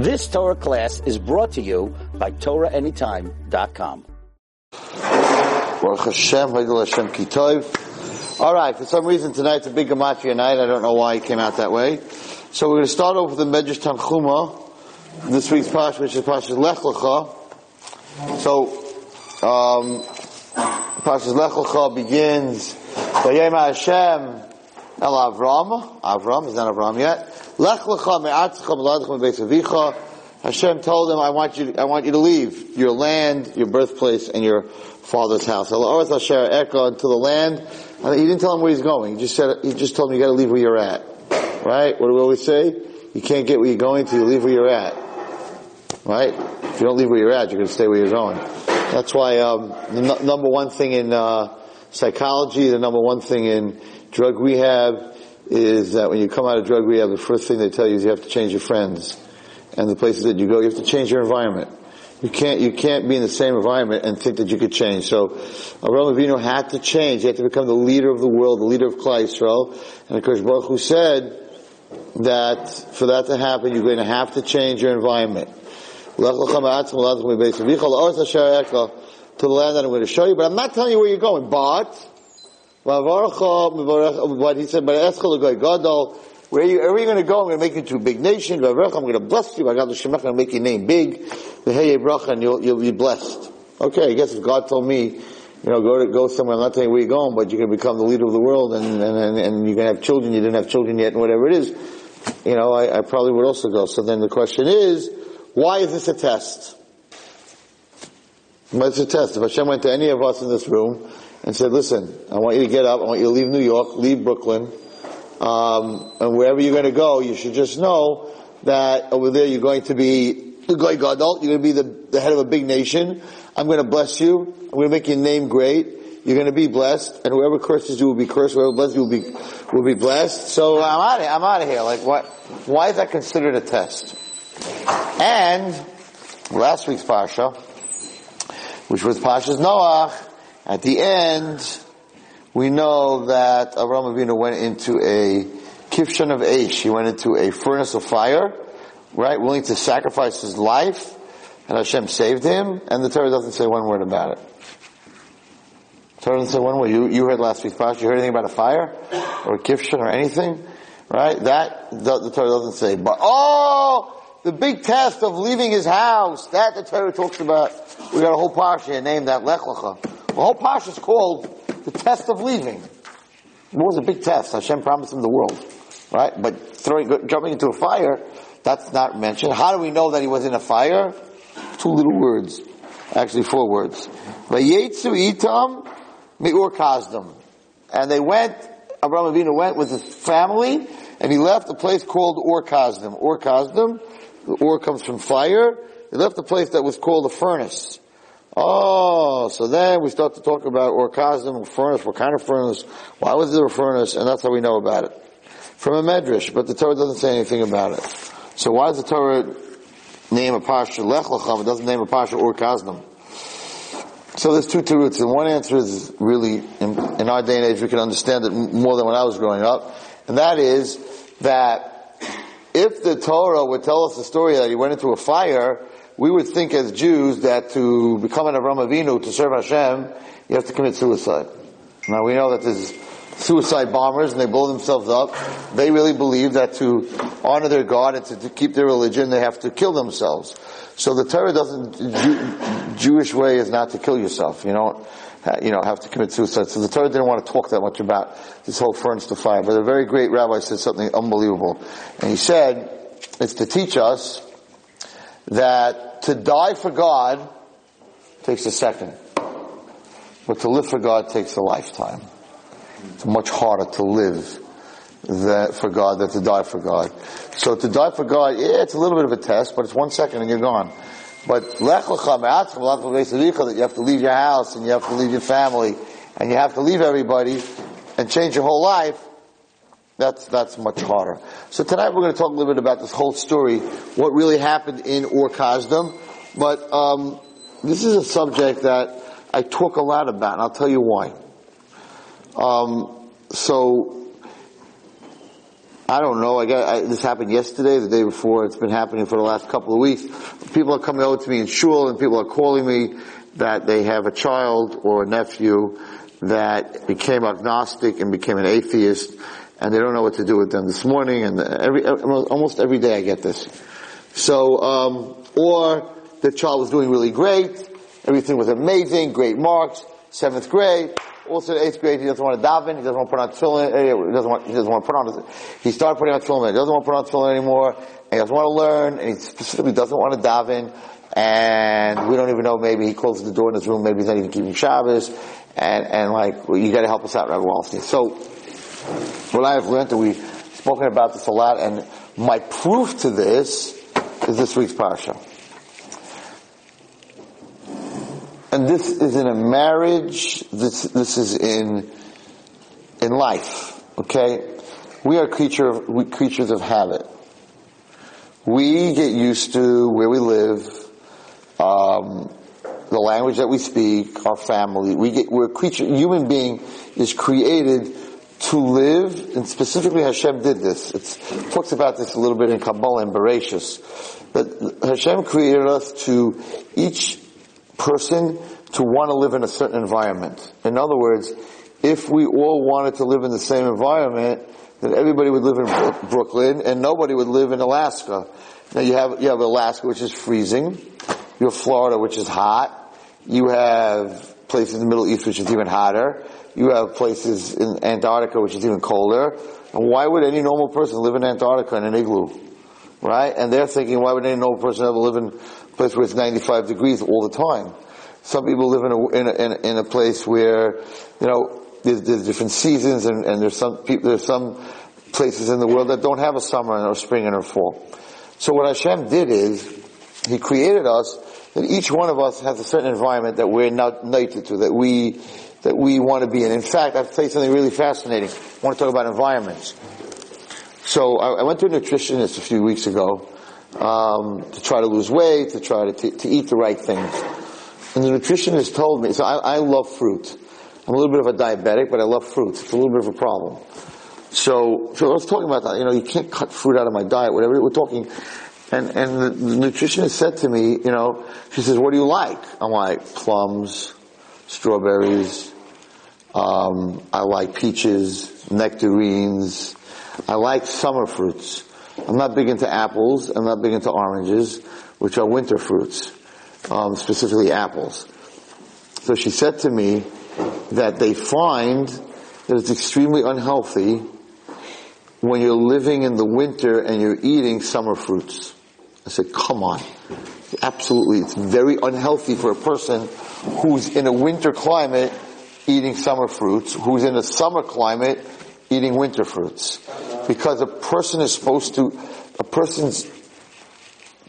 This Torah class is brought to you by TorahAnytime.com. Baruch Hashem, Hashem. All right, for some reason tonight's a big gematria night. I don't know why it came out that way. So we're going to start off with the Medrash Tanchuma, this week's Pash, which is Pashas Lech Lecha. So, um, Pashas Lech Lecha begins, Vayema Hashem El Avram. Avram, is not Avram yet. Lech Lecha Avicha. Hashem told him, I want you, I want you to leave your land, your birthplace, and your father's house. To the land. He didn't tell him where he's going. He just said, he just told him you gotta leave where you're at. Right? What do we always say? You can't get where you're going to, you leave where you're at. Right? If you don't leave where you're at, you're gonna stay where you're going. That's why, um, the n- number one thing in, uh, psychology, the number one thing in drug rehab is that when you come out of drug rehab, the first thing they tell you is you have to change your friends and the places that you go. You have to change your environment. You can't, you can't be in the same environment and think that you could change. So, Avraham Avinu had to change. He had to become the leader of the world, the leader of Klal Yisrael. And Akash Baruch Hu said that for that to happen, you're going to have to change your environment. To the land that I'm going to show you, but I'm not telling you where you're going. But, but he said, Gadol, where are you, where are you going to go? I'm going to make you into a big nation. I'm going to bless you. I'm going to make your name big. The Hey and you'll, you'll be blessed. Okay, I guess if God told me, you know, go to, go somewhere, I'm not telling you where you're going, but you're going to become the leader of the world and, and, and, and you're going to have children, you didn't have children yet, and whatever it is, you know, I, I probably would also go. So then the question is, why is this a test? Well, it's a test. If Hashem went to any of us in this room and said, listen, I want you to get up, I want you to leave New York, leave Brooklyn, um, and wherever you're going to go, you should just know that over there you're going to be the guy Gadol, you're going to be the, the head of a big nation. I'm going to bless you. I'm going to make your name great. You're going to be blessed, and whoever curses you will be cursed. Whoever blesses you will be will be blessed. So I'm out. Of, I'm out of here. Like what? Why is that considered a test? And last week's parsha, which was Pasha's Noach, at the end, we know that Avraham Avinu went into a kivshan of Aish. He went into a furnace of fire, right? Willing to sacrifice his life, and Hashem saved him, and the Torah doesn't say one word about it. Torah doesn't say one word. You, you heard last week's Pasha, you heard anything about a fire? Or a kivshan or anything? Right? That, the, the Torah doesn't say. But, oh! The big test of leaving his house, that the Torah talks about. We got a whole Pasha named that Lech Lecha. The whole Pasha is called the test of leaving. It was a big test. Hashem promised him the world, right? But throwing, jumping into a fire, that's not mentioned. How do we know that he was in a fire? Two little words. Actually four words. Vayetzu itam mi'ur kazdam. And they went, Abraham Avinu went with his family, and he left a place called Ur Kasdim. The ore comes from fire. He left a place that was called a furnace. Oh, so then we start to talk about Ur Kasdim, furnace, what kind of furnace, why was there a furnace, and that's how we know about it. From a medrash, but the Torah doesn't say anything about it. So why does the Torah name a pasha lech lecham, it doesn't name a pasha Ur Kasdim? So there's two roots, and one answer is really, in, in our day and age, we can understand it more than when I was growing up, and that is that if the Torah would tell us the story that he went into a fire, we would think as Jews that to become an Avram Avinu, to serve Hashem, you have to commit suicide. Now we know that there's suicide bombers and they blow themselves up. They really believe that to honor their God and to, to keep their religion, they have to kill themselves. So the Torah doesn't, Jew, Jewish way is not to kill yourself. You don't, you know, have to commit suicide. So the Torah didn't want to talk that much about this whole furnace to fire. But a very great rabbi said something unbelievable. And he said, it's to teach us that to die for God takes a second. But to live for God takes a lifetime. It's much harder to live that for God than to die for God. So to die for God, yeah, it's a little bit of a test, but it's one second and you're gone. But lech that you have to leave your house and you have to leave your family and you have to leave everybody and change your whole life, that's, that's much harder. So tonight we're going to talk a little bit about this whole story, what really happened in Ur. But, um, this is a subject that I talk a lot about, and I'll tell you why. Um, so, I don't know. I got I, this happened yesterday, the day before. It's been happening for the last couple of weeks. People are coming over to me in shul, and people are calling me that they have a child or a nephew that became agnostic and became an atheist, and they don't know what to do with them. This morning, and every almost every day, I get this. So, um, or the child was doing really great, everything was amazing, great marks, seventh grade also eighth grade, he doesn't want to daven, he doesn't want to put on tefillin, eh, he doesn't want, he doesn't want to put on, he started putting on tefillin, he doesn't want to put on tefillin anymore, he doesn't want to learn, and he specifically doesn't want to daven, and we don't even know, maybe he closes the door in his room, maybe he's not even keeping Shabbos, and, and like, well, you gotta help us out, Rabbi Wallerstein. So, what I have learned, and we've spoken about this a lot, and my proof to this is this week's parsha. And this is in a marriage, this, this is in, in life, okay? We are creature of, we, creatures of habit. We get used to where we live, um, the language that we speak, our family. We get, we're a creature, human being is created to live, and specifically Hashem did this. it talks about this a little bit in Kabbalah and Bereshis. But Hashem created us to each person to want to live in a certain environment. In other words, if we all wanted to live in the same environment, then everybody would live in Brooklyn and nobody would live in Alaska. Now you have, you have Alaska, which is freezing. You have Florida, which is hot. You have places in the Middle East, which is even hotter. You have places in Antarctica, which is even colder. And why would any normal person live in Antarctica in an igloo? Right? And they're thinking, why would any normal person ever live in place where it's 95 degrees all the time? Some people live in a, in a, in a, place where, you know, there's, there's different seasons and, and, there's some people, there's some places in the world that don't have a summer or spring and a fall. So what Hashem did is, He created us, that each one of us has a certain environment that we're not native to, that we, that we want to be in. In fact, I've tell you something really fascinating. I want to talk about environments. So I, I went to a nutritionist a few weeks ago, um, to try to lose weight, to try to, to, to eat the right things. And the nutritionist told me, so I, I love fruit. I'm a little bit of a diabetic, but I love fruit. It's a little bit of a problem. So, so I was talking about that. You know, you can't cut fruit out of my diet, whatever. We're talking, and and the, the nutritionist said to me, you know, she says, "What do you like?" I'm like, plums, strawberries. Um, I like peaches, nectarines. I like summer fruits. I'm not big into apples. I'm not big into oranges, which are winter fruits um, specifically apples. So she said to me that they find that it's extremely unhealthy when you're living in the winter and you're eating summer fruits. I said, come on. Absolutely. It's very unhealthy for a person who's in a winter climate eating summer fruits, who's in a summer climate eating winter fruits. Because a person is supposed to, a person's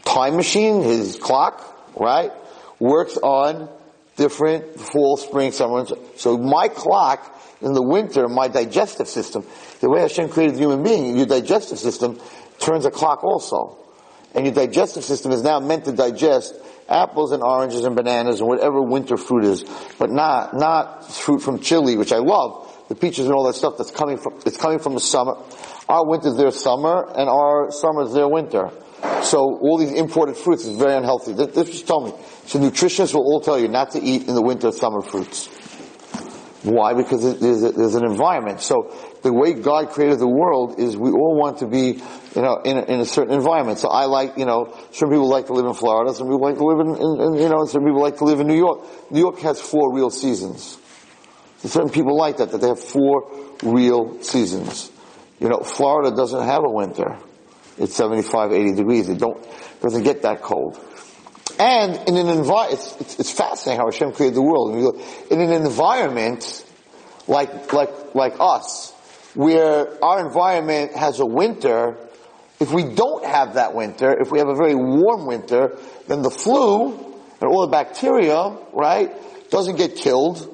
time machine, his clock, right, works on different fall, spring, summer. So my clock in the winter, my digestive system, the way Hashem created the human being, your digestive system turns a clock also. And your digestive system is now meant to digest apples and oranges and bananas and whatever winter fruit is, but not, not fruit from Chile, which I love, the peaches and all that stuff that's coming from, it's coming from the summer. Our winter's their summer and our summer's their winter. So all these imported fruits is very unhealthy. This, this just told me. So nutritionists will all tell you not to eat in the winter summer fruits. Why? Because there's, a, there's, an environment. So the way God created the world is we all want to be, you know, in a, in a, certain environment. So I like, you know, some people like to live in Florida, some people like to live in, in, in you know, some people like to live in New York. New York has four real seasons. Certain people like that, that they have four real seasons. You know, Florida doesn't have a winter. It's 75, 80 degrees. It don't, doesn't get that cold. And in an environment, it's, it's, it's, fascinating how Hashem created the world. In an environment like, like, like us, where our environment has a winter, if we don't have that winter, if we have a very warm winter, then the flu and all the bacteria, right, doesn't get killed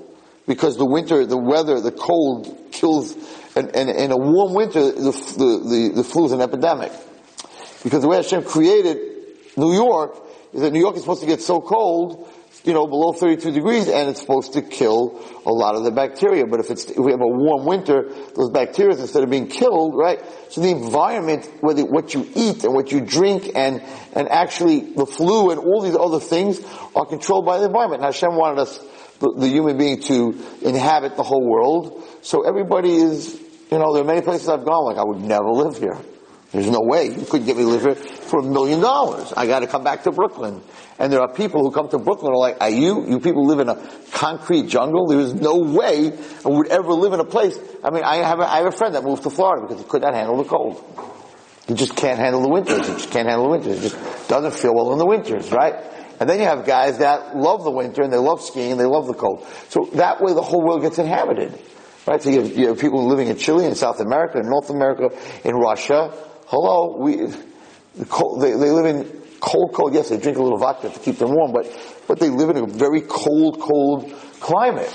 because the winter, the weather, the cold kills, and, and in a warm winter, the, the, the, the flu is an epidemic. Because the way Hashem created New York is that New York is supposed to get so cold, you know, below 32 degrees and it's supposed to kill a lot of the bacteria. But if it's, if we have a warm winter, those bacteria, instead of being killed, right? So the environment, whether what you eat and what you drink and, and actually the flu and all these other things are controlled by the environment. Now Hashem wanted us, the, human being to inhabit the whole world. So everybody is, you know, there are many places I've gone like I would never live here. There's no way. You couldn't get me to live here for a million dollars. I gotta come back to Brooklyn. And there are people who come to Brooklyn are like, are you, you people live in a concrete jungle? There is no way I would ever live in a place. I mean, I have a, I have a friend that moved to Florida because he could not handle the cold. He just can't handle the winters. He just can't handle the winters. He just doesn't feel well in the winters, right? And then you have guys that love the winter and they love skiing and they love the cold. So that way the whole world gets inhabited. Right? So you have, you have people living in Chile, in South America, in North America, in Russia. Hello, we, the cold, they, they live in cold, cold. Yes, they drink a little vodka to keep them warm, but but they live in a very cold, cold climate.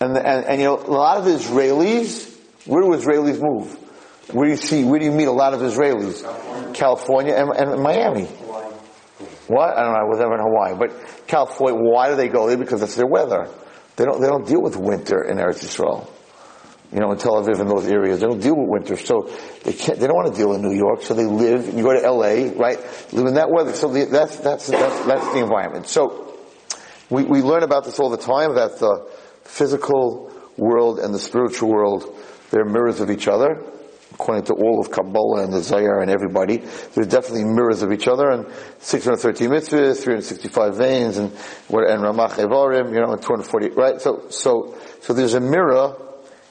And and, and you know, a lot of Israelis, where do Israelis move? Where do you see? Where do you meet a lot of Israelis? California, California and, and Miami. What? I don't know. I was ever in Hawaii, but California. Why do they go there? Because it's their weather. They don't. They don't deal with winter in Eretz Yisrael you know, in Tel Aviv and those areas. They don't deal with winter, so they can't, they don't want to deal in New York, so they live, you go to LA, right, live in that weather. So the, that's, that's, that's, that's the environment. So, we, we learn about this all the time, that the physical world and the spiritual world, they're mirrors of each other. According to all of Kabbalah and the Zohar and everybody, they're definitely mirrors of each other, and 613 mitzvahs, 365 veins, and, and Ramach Evarim, you know, and 240, right? So, so, so there's a mirror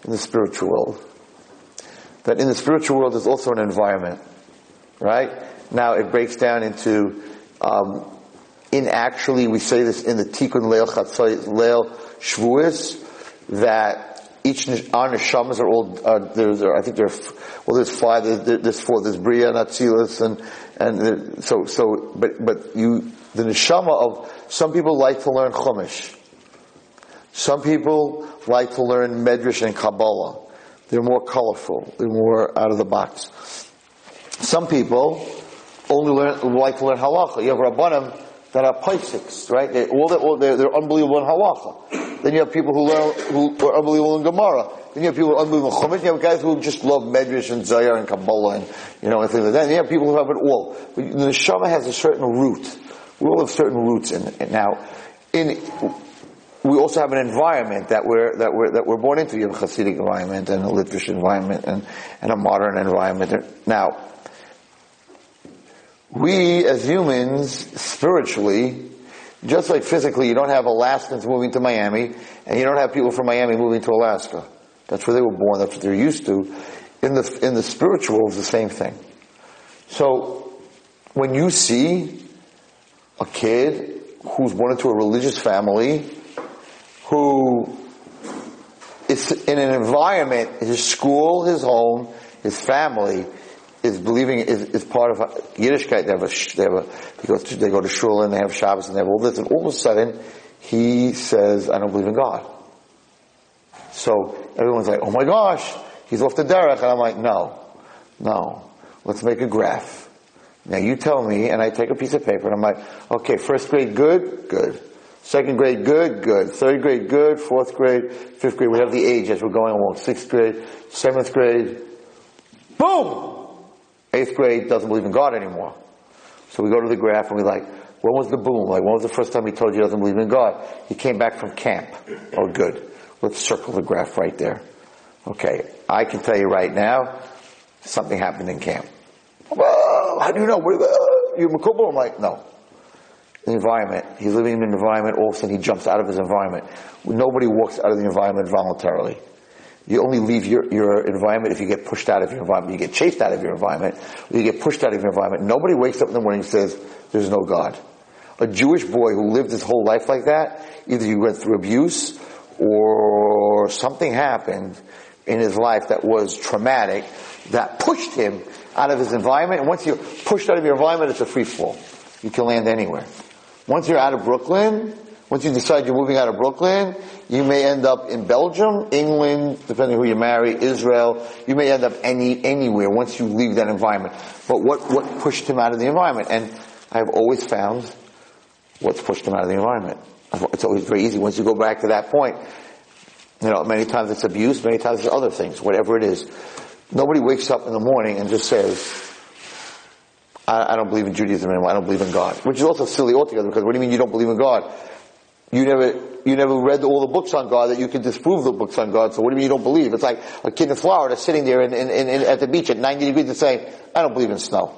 in the spiritual world. That in the spiritual world there's also an environment, right? Now it breaks down into, um, in actually, we say this in the Tikkun Leil Chatzai Leil Shvuis, that each our neshamas are all uh, there's I think there are well there's five there's, there's four there's Bria Atzilus and and so so but but you the neshama of some people like to learn Chumash some people like to learn Medrash and Kabbalah. They're more colorful. They're more out of the box. Some people only learn, like to learn halacha. You have rabbanim that are paisiks, right? They, all, all they're, they're, unbelievable in halacha. Then you have people who learn who are unbelievable in Gemara. Then you have people who are unbelievable in chumash. You have guys who just love Medrash and Zohar and Kabbalah and you know and things like that. And you have people who have it all. But the neshama has a certain root. We all have certain roots in it. Now, in we also have an environment that we're that we're that we're born into. You have a Hasidic environment and a Litvish environment and, and a modern environment. Now, we as humans, spiritually, just like physically, you don't have Alaskans moving to Miami, and you don't have people from Miami moving to Alaska. That's where they were born. That's what they're used to. In the in the spiritual, it's the same thing. So, when you see a kid who's born into a religious family who is in an environment, his school, his home, his family, is believing is, is part of Yiddishkeit. They have a, they have a, he goes to, they go to shul and they have Shabbos and they have all this, and all of a sudden he says, "I don't believe in God." So everyone's like, "Oh my gosh, he's off the derech," and I'm like, "No, no, let's make a graph." Now you tell me, and I take a piece of paper and I'm like, "Okay, first grade, good, good." Second grade, good, good. Third grade, good. Fourth grade, fifth grade, we have the age as we're going along. Sixth grade, seventh grade, boom! Eighth grade doesn't believe in God anymore. So we go to the graph and we like, when was the boom? Like, when was the first time he told you he doesn't believe in God? He came back from camp. Oh, good. Let's circle the graph right there. Okay, I can tell you right now, something happened in camp. Well, how do you know? You're uh, Makubal? I'm like, no the environment. He's living in an environment, all of a sudden he jumps out of his environment. Nobody walks out of the environment voluntarily. You only leave your, your environment if you get pushed out of your environment. You get chased out of your environment, you get pushed out of your environment. Nobody wakes up in the morning and says, there's no God. A Jewish boy who lived his whole life like that, either he went through abuse or something happened in his life that was traumatic that pushed him out of his environment. And once you're pushed out of your environment, it's a free fall. You can land anywhere. Once you're out of Brooklyn, once you decide you're moving out of Brooklyn, you may end up in Belgium, England, depending who you marry, Israel. You may end up any anywhere once you leave that environment. But what what pushed him out of the environment? And I've always found what's pushed him out of the environment. It's always very easy once you go back to that point. You know, many times it's abuse, many times it's other things, whatever it is. Nobody wakes up in the morning and just says, I, I don't believe in Judaism anymore, I don't believe in God. Which is also silly altogether, because what do you mean you don't believe in God? You never, you never read all the books on God that you can disprove the books on God, so what do you mean you don't believe? It's like a kid in Florida sitting there in, in, in, at the beach at 90 degrees and saying, I don't believe in snow.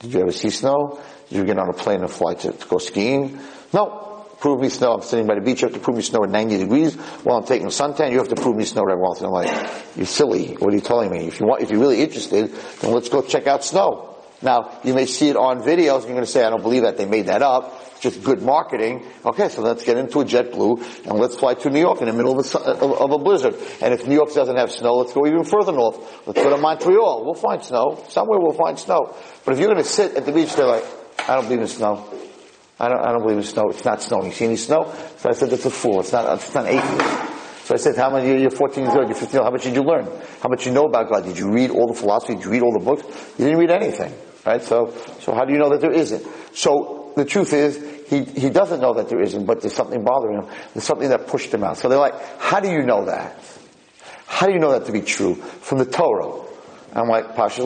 Did you ever see snow? Did you get on a plane and fly to, to go skiing? No. Prove me snow. I'm sitting by the beach. You have to prove me snow at 90 degrees while I'm taking a suntan. You have to prove me snow every once in a while. You're silly. What are you telling me? If you want, if you're really interested, then let's go check out snow. Now, you may see it on videos and you're going to say, I don't believe that. They made that up. Just good marketing. Okay, so let's get into a JetBlue and let's fly to New York in the middle of a, of a blizzard. And if New York doesn't have snow, let's go even further north. Let's go to Montreal. We'll find snow. Somewhere we'll find snow. But if you're going to sit at the beach, they're like, I don't believe in snow. I don't, I don't believe in snow. It's not snowing. You see any snow? So I said, that's a fool. It's not, it's not atheist. So I said, how many, you're 14 years old, you're 15 how much did you learn? How much you know about God? Did you read all the philosophy? Did you read all the books? You didn't read anything. Right? So, so how do you know that there isn't? So the truth is, he, he doesn't know that there isn't, but there's something bothering him. There's something that pushed him out. So they're like, how do you know that? How do you know that to be true? From the Torah. I'm like, Pasha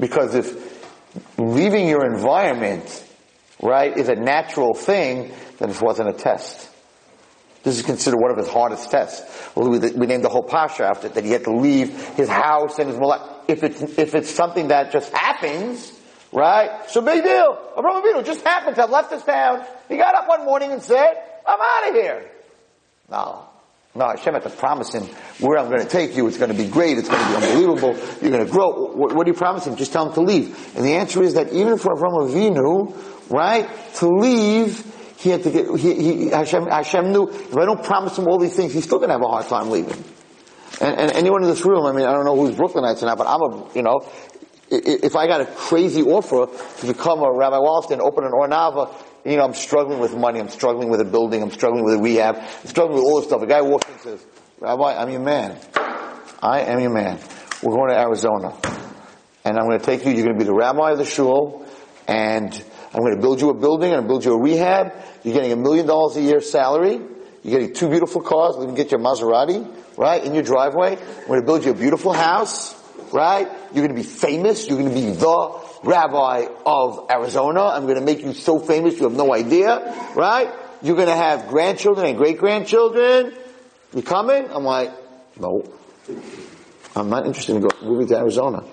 Because if leaving your environment, right, is a natural thing, then it wasn't a test. This is considered one of his hardest tests. We, named the whole Pasha after it, that he had to leave his house and his mullah. If it's, if it's something that just happens, right? So big deal. Abraham Avinu just happened to have left his town. He got up one morning and said, I'm out of here. No. No, Hashem had to promise him where I'm going to take you. It's going to be great. It's going to be unbelievable. You're going to grow. What, what do you promise him? Just tell him to leave. And the answer is that even for Avraham Avinu, right, to leave, he had to get, he, he, Hashem, Hashem knew if I don't promise him all these things, he's still going to have a hard time leaving. And, and anyone in this room, I mean, I don't know who's Brooklynites or not, but I'm a, you know, if I got a crazy offer to become a Rabbi Wallerstein, open an Or Naava, you know, I'm struggling with money, I'm struggling with a building, I'm struggling with a rehab, I'm struggling with all this stuff. A guy walks in and says, Rabbi, I'm your man. I am your man. We're going to Arizona. And I'm going to take you, you're going to be the rabbi of the shul, and I'm going to build you a building, I'm going to build you a rehab. You're getting a million dollars a year salary. You're getting two beautiful cars. We can get your Maserati, right, in your driveway. We're going to build you a beautiful house, right? You're going to be famous. You're going to be the rabbi of Arizona. I'm going to make you so famous you have no idea, right? You're going to have grandchildren and great grandchildren. You coming? I'm like, no. I'm not interested in going, moving to Arizona.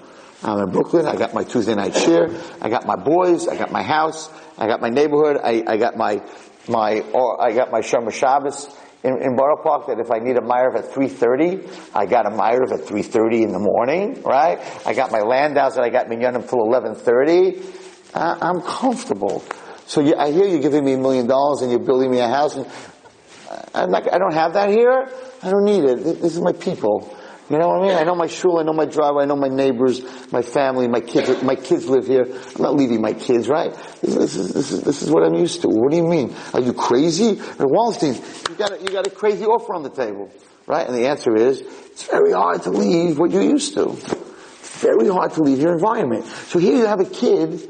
I'm in Brooklyn. I got my Tuesday night share. I got my boys. I got my house. I got my neighborhood. I, I got my, my, or I got my Shabbos in, in Borough Park that if I need a Ma'ariv at 3.30, I got a Ma'ariv at 3.30 in the morning, right? I got my Landaus that I got Minyanim till 11.30. Uh, I'm comfortable. So you, I hear you're giving me a million dollars and you're building me a house and I'm not, I don't have that here. I don't need it. This is my people. You know what I mean? I know my shul, I know my driveway, I know my neighbors, my family, my kids. My kids live here. I'm not leaving my kids, right? This, this is this is this is what I'm used to. What do you mean? Are you crazy? And Wallerstein, you got a, you got a crazy offer on the table, right? And the answer is, it's very hard to leave what you're used to. It's very hard to leave your environment. So here you have a kid,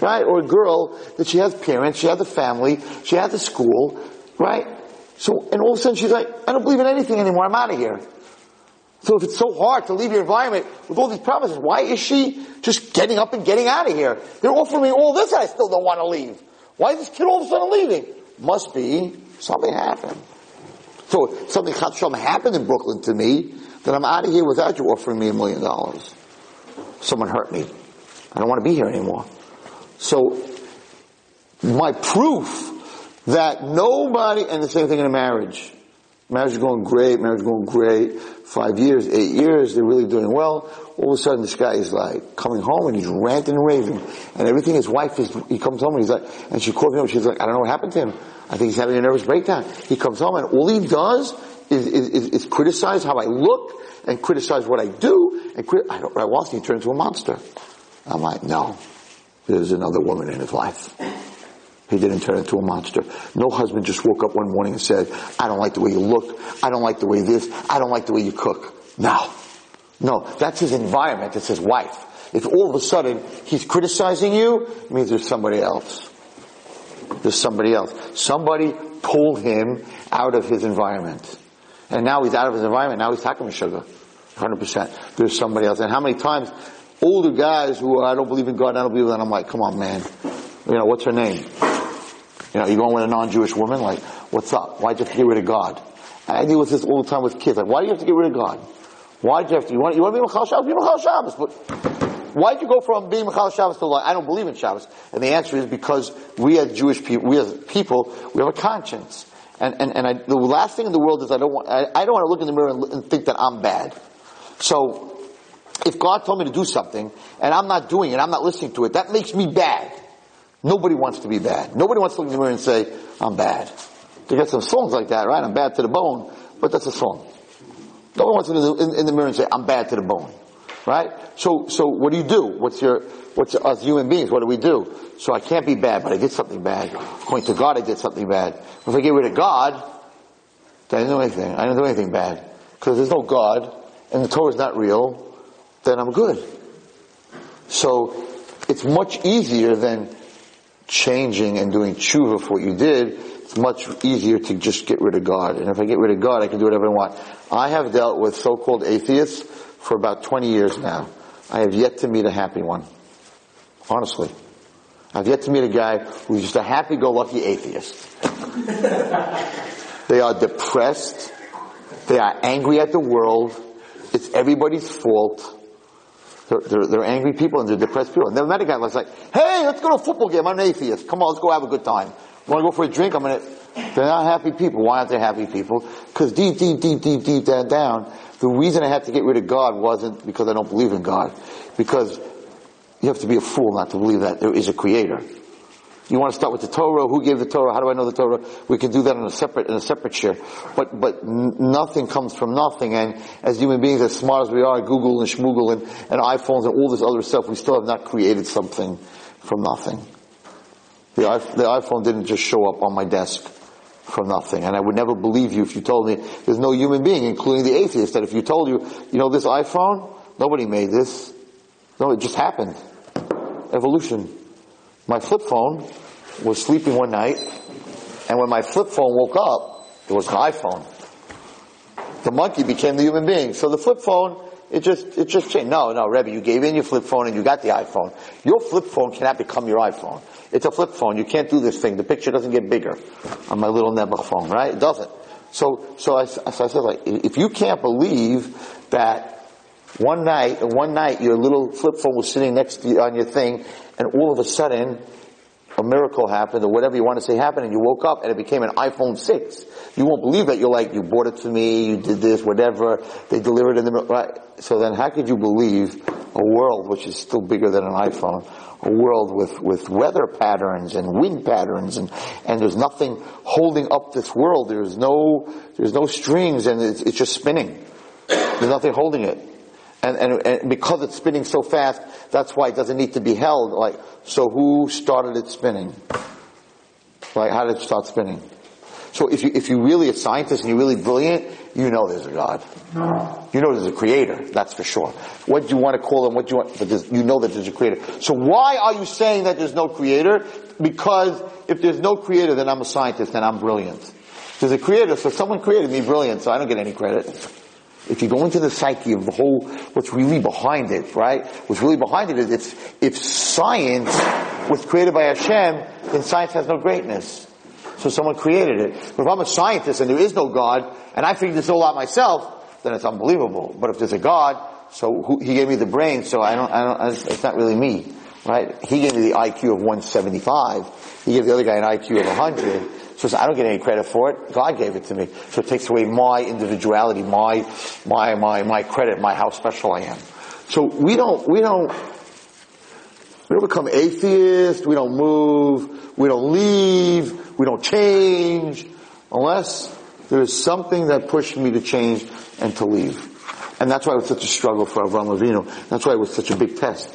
right, or a girl that she has parents, she has a family, she has a school, right? So, and all of a sudden she's like, I don't believe in anything anymore. I'm out of here. So if it's so hard to leave your environment with all these promises, why is she just getting up and getting out of here? They're offering me all this and I still don't want to leave. Why is this kid all of a sudden leaving? Must be something happened. So something happened in Brooklyn to me that I'm out of here without you offering me a million dollars. Someone hurt me. I don't want to be here anymore. So my proof that nobody, and the same thing in a marriage. Marriage is going great, marriage is going great five years, eight years, they're really doing well. All of a sudden this guy is like coming home and he's ranting and raving. And everything his wife is, he comes home and he's like, and she calls me up, she's like, I don't know what happened to him. I think he's having a nervous breakdown. He comes home and all he does is, is, is, is criticize how I look and criticize what I do and crit- I don't, I watch he turns into a monster. I'm like, no, there's another woman in his life. He didn't turn into a monster. No husband just woke up one morning and said, I don't like the way you look. I don't like the way this. I don't like the way you cook. No. No. That's his environment. It's his wife. If all of a sudden he's criticizing you, it means there's somebody else. There's somebody else. Somebody pulled him out of his environment. And now he's out of his environment. Now he's talking sugar. 100%. There's somebody else. And how many times older guys who I don't believe in God, I don't believe in I'm like, come on man. You know, what's her name? You know, you're going with a non-Jewish woman? Like, what's up? Why'd you have to get rid of God? I deal with this all the time with kids. Like, why do you have to get rid of God? Why do you have to, you want, you want to be Michal Shabbos? Be Michal Shabbos. But why'd you go from being Michal Shabbos to like, I don't believe in Shabbos? And the answer is because we as Jewish people, we as people, we have a conscience. And, and, and I, the last thing in the world is I don't want, I, I don't want to look in the mirror and, and think that I'm bad. So, if God told me to do something, and I'm not doing it, I'm not listening to it, that makes me bad. Nobody wants to be bad. Nobody wants to look in the mirror and say, I'm bad. They get some songs like that, right? I'm bad to the bone, but that's a song. No one wants to look in, in the mirror and say, I'm bad to the bone. Right? So, so what do you do? What's your, what's us human beings? What do we do? So I can't be bad, but I did something bad. According to God, I did something bad. If I get rid of God, I didn't do anything. I didn't do anything bad. Because there's no God, and the Torah is not real, then I'm good. So, it's much easier than changing and doing tshuva for what you did. It's much easier to just get rid of God. And if I get rid of God, I can do whatever I want. I have dealt with so-called atheists for about 20 years now. I have yet to meet a happy one. Honestly. I've yet to meet a guy who's just a happy-go-lucky atheist. they are depressed. They are angry at the world. It's everybody's fault. They're, they're, they're, angry people and they're depressed people. Never met a guy that's like, hey, let's go to a football game. I'm an atheist. Come on, let's go have a good time. Want to go for a drink? I'm gonna. They're not happy people. Why aren't they happy people? Because deep, deep, deep, deep, deep down, down, the reason I had to get rid of God wasn't because I don't believe in God. Because you have to be a fool not to believe that there is a creator. You want to start with the Torah? Who gave the Torah? How do I know the Torah? We can do that in a separate in a separate share. But but nothing comes from nothing. And as human beings, as smart as we are, Google and Schmoogle and, and iPhones and all this other stuff, we still have not created something from nothing. The, the iPhone didn't just show up on my desk from nothing. And I would never believe you if you told me there's no human being, including the atheist, that if you told you, you know, this iPhone, nobody made this. No, it just happened. Evolution. My flip phone was sleeping one night, and when my flip phone woke up, it was an iPhone. The monkey became the human being. So the flip phone, it just, it just changed. No, no, Rebbe, you gave in your flip phone and you got the iPhone. Your flip phone cannot become your iPhone. It's a flip phone. You can't do this thing. The picture doesn't get bigger on my little Nebuch phone, right? It doesn't. So, so I, so I said like, if you can't believe that one night, one night your little flip phone was sitting next to you on your thing and all of a sudden a miracle happened or whatever you want to say happened and you woke up and it became an iPhone 6. You won't believe that. You're like, you bought it to me, you did this, whatever, they delivered it in the, right? So then how could you believe a world which is still bigger than an iPhone? A world with, with weather patterns and wind patterns and, and there's nothing holding up this world. There's no, there's no strings and it's, it's just spinning. There's nothing holding it. And, and, and, because it's spinning so fast, that's why it doesn't need to be held. Like, so who started it spinning? Like, how did it start spinning? So if you, if you're really a scientist and you're really brilliant, you know there's a God. You know there's a creator, that's for sure. What do you want to call him, what do you want, but you know that there's a creator. So why are you saying that there's no creator? Because if there's no creator, then I'm a scientist and I'm brilliant. There's a creator, so someone created me brilliant, so I don't get any credit if you go into the psyche of the whole, what's really behind it, right? What's really behind it is it's, if science was created by Hashem, then science has no greatness. So someone created it. But if I'm a scientist and there is no God, and I figured this all out myself, then it's unbelievable. But if there's a God, so who, he gave me the brain, so I don't, I don't, it's not really me, right? He gave me the IQ of 175. He gave the other guy an IQ of 100. So I don't get any credit for it. God gave it to me. So it takes away my individuality, my, my, my, my credit, my how special I am. So we don't, we don't, we don't become atheists, we don't move, we don't leave, we don't change, unless there is something that pushed me to change and to leave. And that's why it was such a struggle for Avram Avinu. That's why it was such a big test.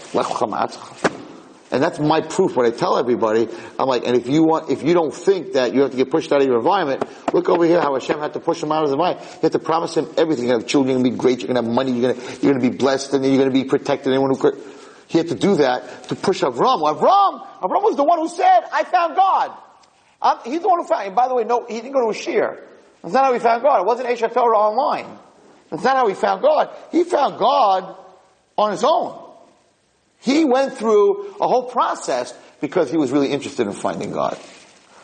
And that's my proof when I tell everybody. I'm like, and if you want, if you don't think that you have to get pushed out of your environment, look over here how Hashem had to push him out of his environment. You have to promise him everything. You're to have children, you're to be great, you're to have money, you're to, you're to be blessed, and you're to be protected. Anyone who, he had to do that to push Avram. Avram, Avram was the one who said, I found God. I'm, he's the one who found. And by the way, no, he didn't go to a shear. That's not how he found God. It wasn't Torah online. That's not how he found God. He found God on his own. He went through a whole process because he was really interested in finding God.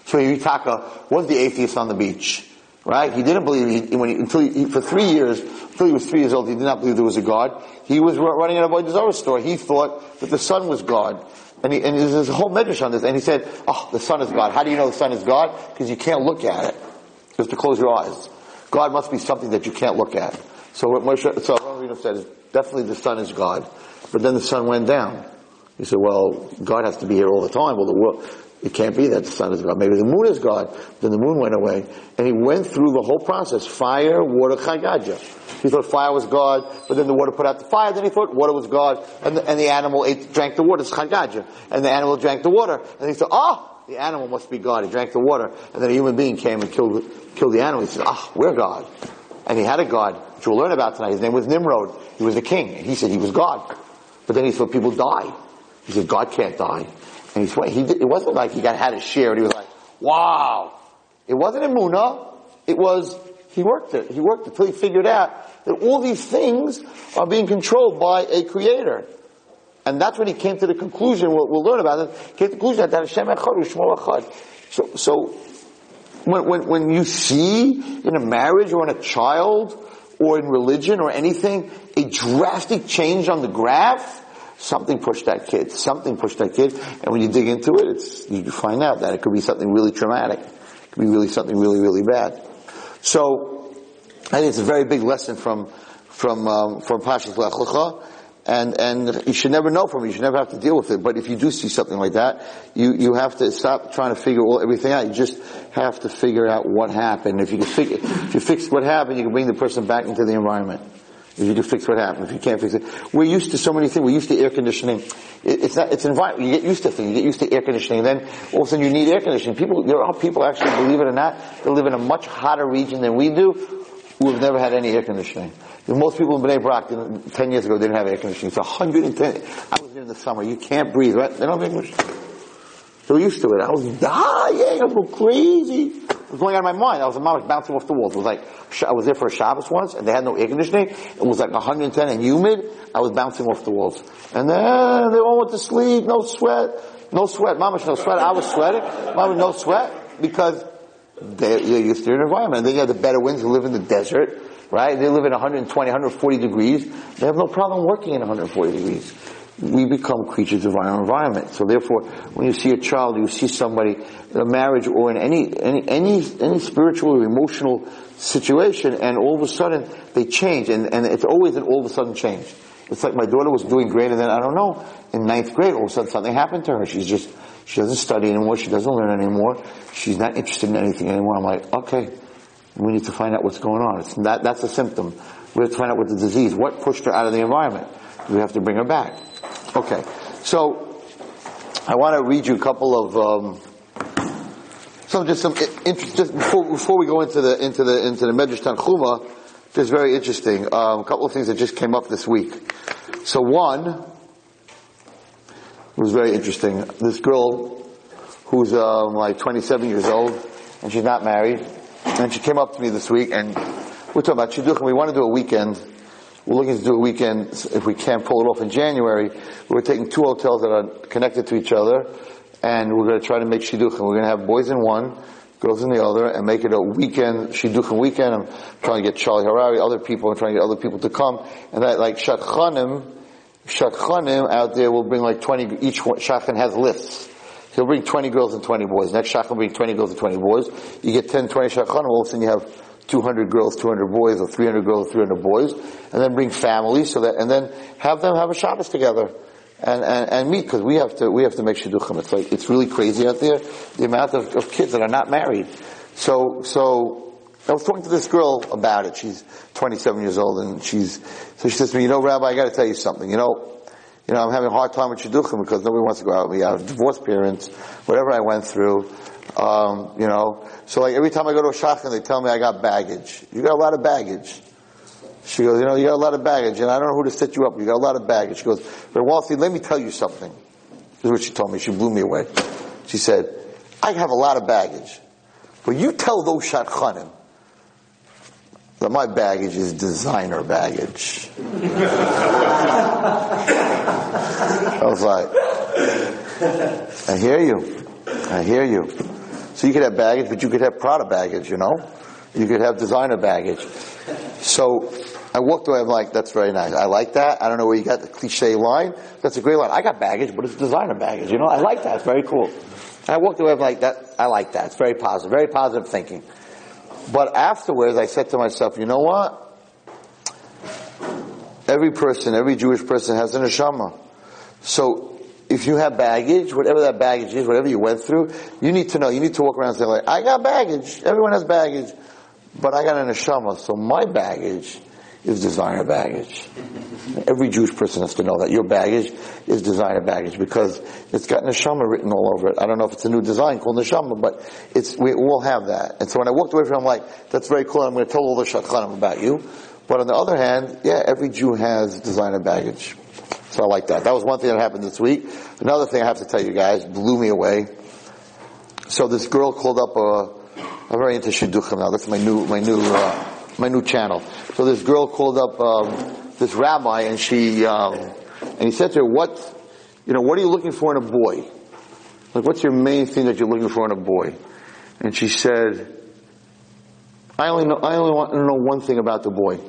So Yutaka uh, was the atheist on the beach, right? He didn't believe he, when he, until he, for three years, until he was three years old, he did not believe there was a God. He was running an Avodah Zarah store. He thought that the sun was God. And, he, and there's a whole medrash on this. And he said, oh, the sun is God. How do you know the sun is God? Because you can't look at it. You have to close your eyes. God must be something that you can't look at. So what Moshe, so said is definitely the sun is God. But then the sun went down. He said, well, God has to be here all the time. Well, the world, it can't be that the sun is God. Maybe the moon is God. Then the moon went away. And he went through the whole process. Fire, water, Chad Gadya. He thought fire was God, but then the water put out the fire. Then he thought water was God, and the, and the animal ate, drank the water. It's Chad Gadya. And the animal drank the water. And he said, oh, the animal must be God. He drank the water. And then a human being came and killed, killed the animal. He said, ah, we're God. And he had a God, which we'll learn about tonight. His name was Nimrod. He was the king. And he said he was God. But then he saw people die. He said, God can't die. And he, he did, it wasn't like he got had a share and he was like, wow. It wasn't a Muna. It was, he worked it. He worked it until he figured out that all these things are being controlled by a creator. And that's when he came to the conclusion, we'll, we'll learn about it, came to the conclusion that Hashem Echad Echad. So, so when, when, when you see in a marriage or in a child or in religion or anything, a drastic change on the graph, something pushed that kid, something pushed that kid, and when you dig into it, it's, you find out that it could be something really traumatic. It could be really something really, really bad. So, I think it's a very big lesson from, from, um, from Pashas Lech Lecha, and, and you should never know from it. You should never have to deal with it. But if you do see something like that, you, you have to stop trying to figure all, everything out. You just have to figure out what happened. If you can if you fix what happened, you can bring the person back into the environment. If you can fix what happened, if you can't fix it, we're used to so many things. We're used to air conditioning. It, it's not. It's environment. You get used to things. You get used to air conditioning. Then all of a sudden you need air conditioning. People, there are people actually, believe it or not, that live in a much hotter region than we do, who have never had any air conditioning. Most people in Bnei Brak, 10 years ago, didn't have air conditioning. It's 110. I was there in the summer. You can't breathe, right? They don't have English. So we're used to it. I was ah, dying. I was crazy. It was going out of my mind. I was, I was bouncing off the walls. It was like, I was there for a Shabbos once, and they had no air conditioning. It was like 110 and humid. I was bouncing off the walls. And then they all went to sleep. No sweat. No sweat. Mama, no sweat. I was sweating. Mama, no sweat. Because they, are used to their environment. And then you have the Bedouins who live in the desert right? They live in 120, 140 degrees. They have no problem working in 140 degrees. We become creatures of our environment. So therefore, when you see a child, you see somebody in a marriage or in any, any, any, any spiritual or emotional situation, and all of a sudden they change, and, and it's always an all of a sudden change. It's like my daughter was doing great, and then I don't know, in ninth grade, all of a sudden something happened to her. She's just, she doesn't study anymore, she doesn't learn anymore, she's not interested in anything anymore. I'm like, okay, we need to find out what's going on. It's that, that's a symptom. We have to find out what the disease, what pushed her out of the environment. We have to bring her back. Okay. So, I want to read you a couple of, um, some, just some, interest, just before, before we go into the, into the, into the Medrash Tanchuma, just very interesting. Um, a couple of things that just came up this week. So one was very interesting. This girl who's um, like 27 years old and she's not married and she came up to me this week and we're talking about Shidduch and we want to do a weekend. We're looking to do a weekend, if we can't pull it off in January, we're taking two hotels that are connected to each other and we're going to try to make Shidduch and we're going to have boys in one, girls in the other and make it a weekend, Shidduch weekend. I'm trying to get Charlie Harary, other people, I'm trying to get other people to come and that like Shadchanim, Shadchanim out there will bring like 20, each Shadchan has lists. He'll bring 20 girls and 20 boys. Next shach will bring 20 girls and 20 boys. You get 10, 20 shadchan, all of a sudden you have 200 girls, 200 boys, or 300 girls, 300 boys, and then bring families so that, and then have them have a Shabbos together. And, and, and meet, because we have to, we have to make shidduchim. It's like, it's really crazy out there, the amount of, of kids that are not married. So, so, I was talking to this girl about it. She's 27 years old and she's, so she says to me, you know, Rabbi, I gotta tell you something. You know, you know, I'm having a hard time with shidduchim because nobody wants to go out with me. I have divorced parents, whatever I went through. Um, you know, so like every time I go to a shadchan, they tell me I got baggage. You got a lot of baggage. She goes, you know, you got a lot of baggage, and I don't know who to set you up. You got a lot of baggage. She goes, but Walthy, let me tell you something. This is what she told me. She blew me away. She said, I have a lot of baggage. But you tell those shadchanim that my baggage is designer baggage. I was like, I hear you. I hear you. So you could have baggage, but you could have Prada baggage, you know? You could have designer baggage. So I walked away, I'm like, that's very nice. I like that. I don't know where you got the cliche line. That's a great line. I got baggage, but it's designer baggage, you know? I like that. It's very cool. I walked away, I'm like, that, I like that. It's very positive. Very positive thinking. But afterwards, I said to myself, you know what? Every person, every Jewish person has an neshama. So if you have baggage, whatever that baggage is, whatever you went through, you need to know. You need to walk around and say, like, I got baggage. Everyone has baggage, but I got an neshama. So my baggage is designer baggage. Every Jewish person has to know that your baggage is designer baggage because it's got neshama written all over it. I don't know if it's a new design called neshama, but it's we all have that. And so when I walked away from it, I'm like, that's very cool. I'm going to tell all the shadchanim about you. But on the other hand, yeah, every Jew has designer baggage. So I like that. That was one thing that happened this week. Another thing I have to tell you guys blew me away. So this girl called up a, I'm very into shidduchim now. That's my new, my new, uh, my new channel. So this girl called up um, this rabbi, and she, um, and he said to her, "What, you know, what are you looking for in a boy? Like, what's your main thing that you're looking for in a boy?" And she said, "I only know, I only want to know one thing about the boy."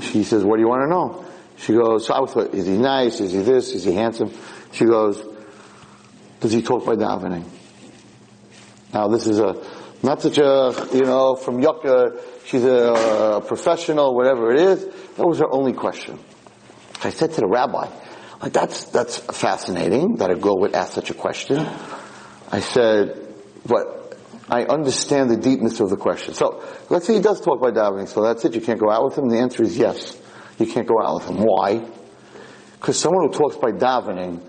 She says, "What do you want to know?" She goes, "So I was, is he nice? Is he this? Is he handsome?" She goes, "Does he talk by davening?" Now this is a not such a you know from Yucca. She's a, professional, whatever it is. That was her only question. I said to the rabbi, like that's that's fascinating that a girl would ask such a question. I said, but I understand the deepness of the question. So let's say he does talk by davening. So that's it. You can't go out with him. The answer is yes. You can't go out with him. Why? Because someone who talks by davening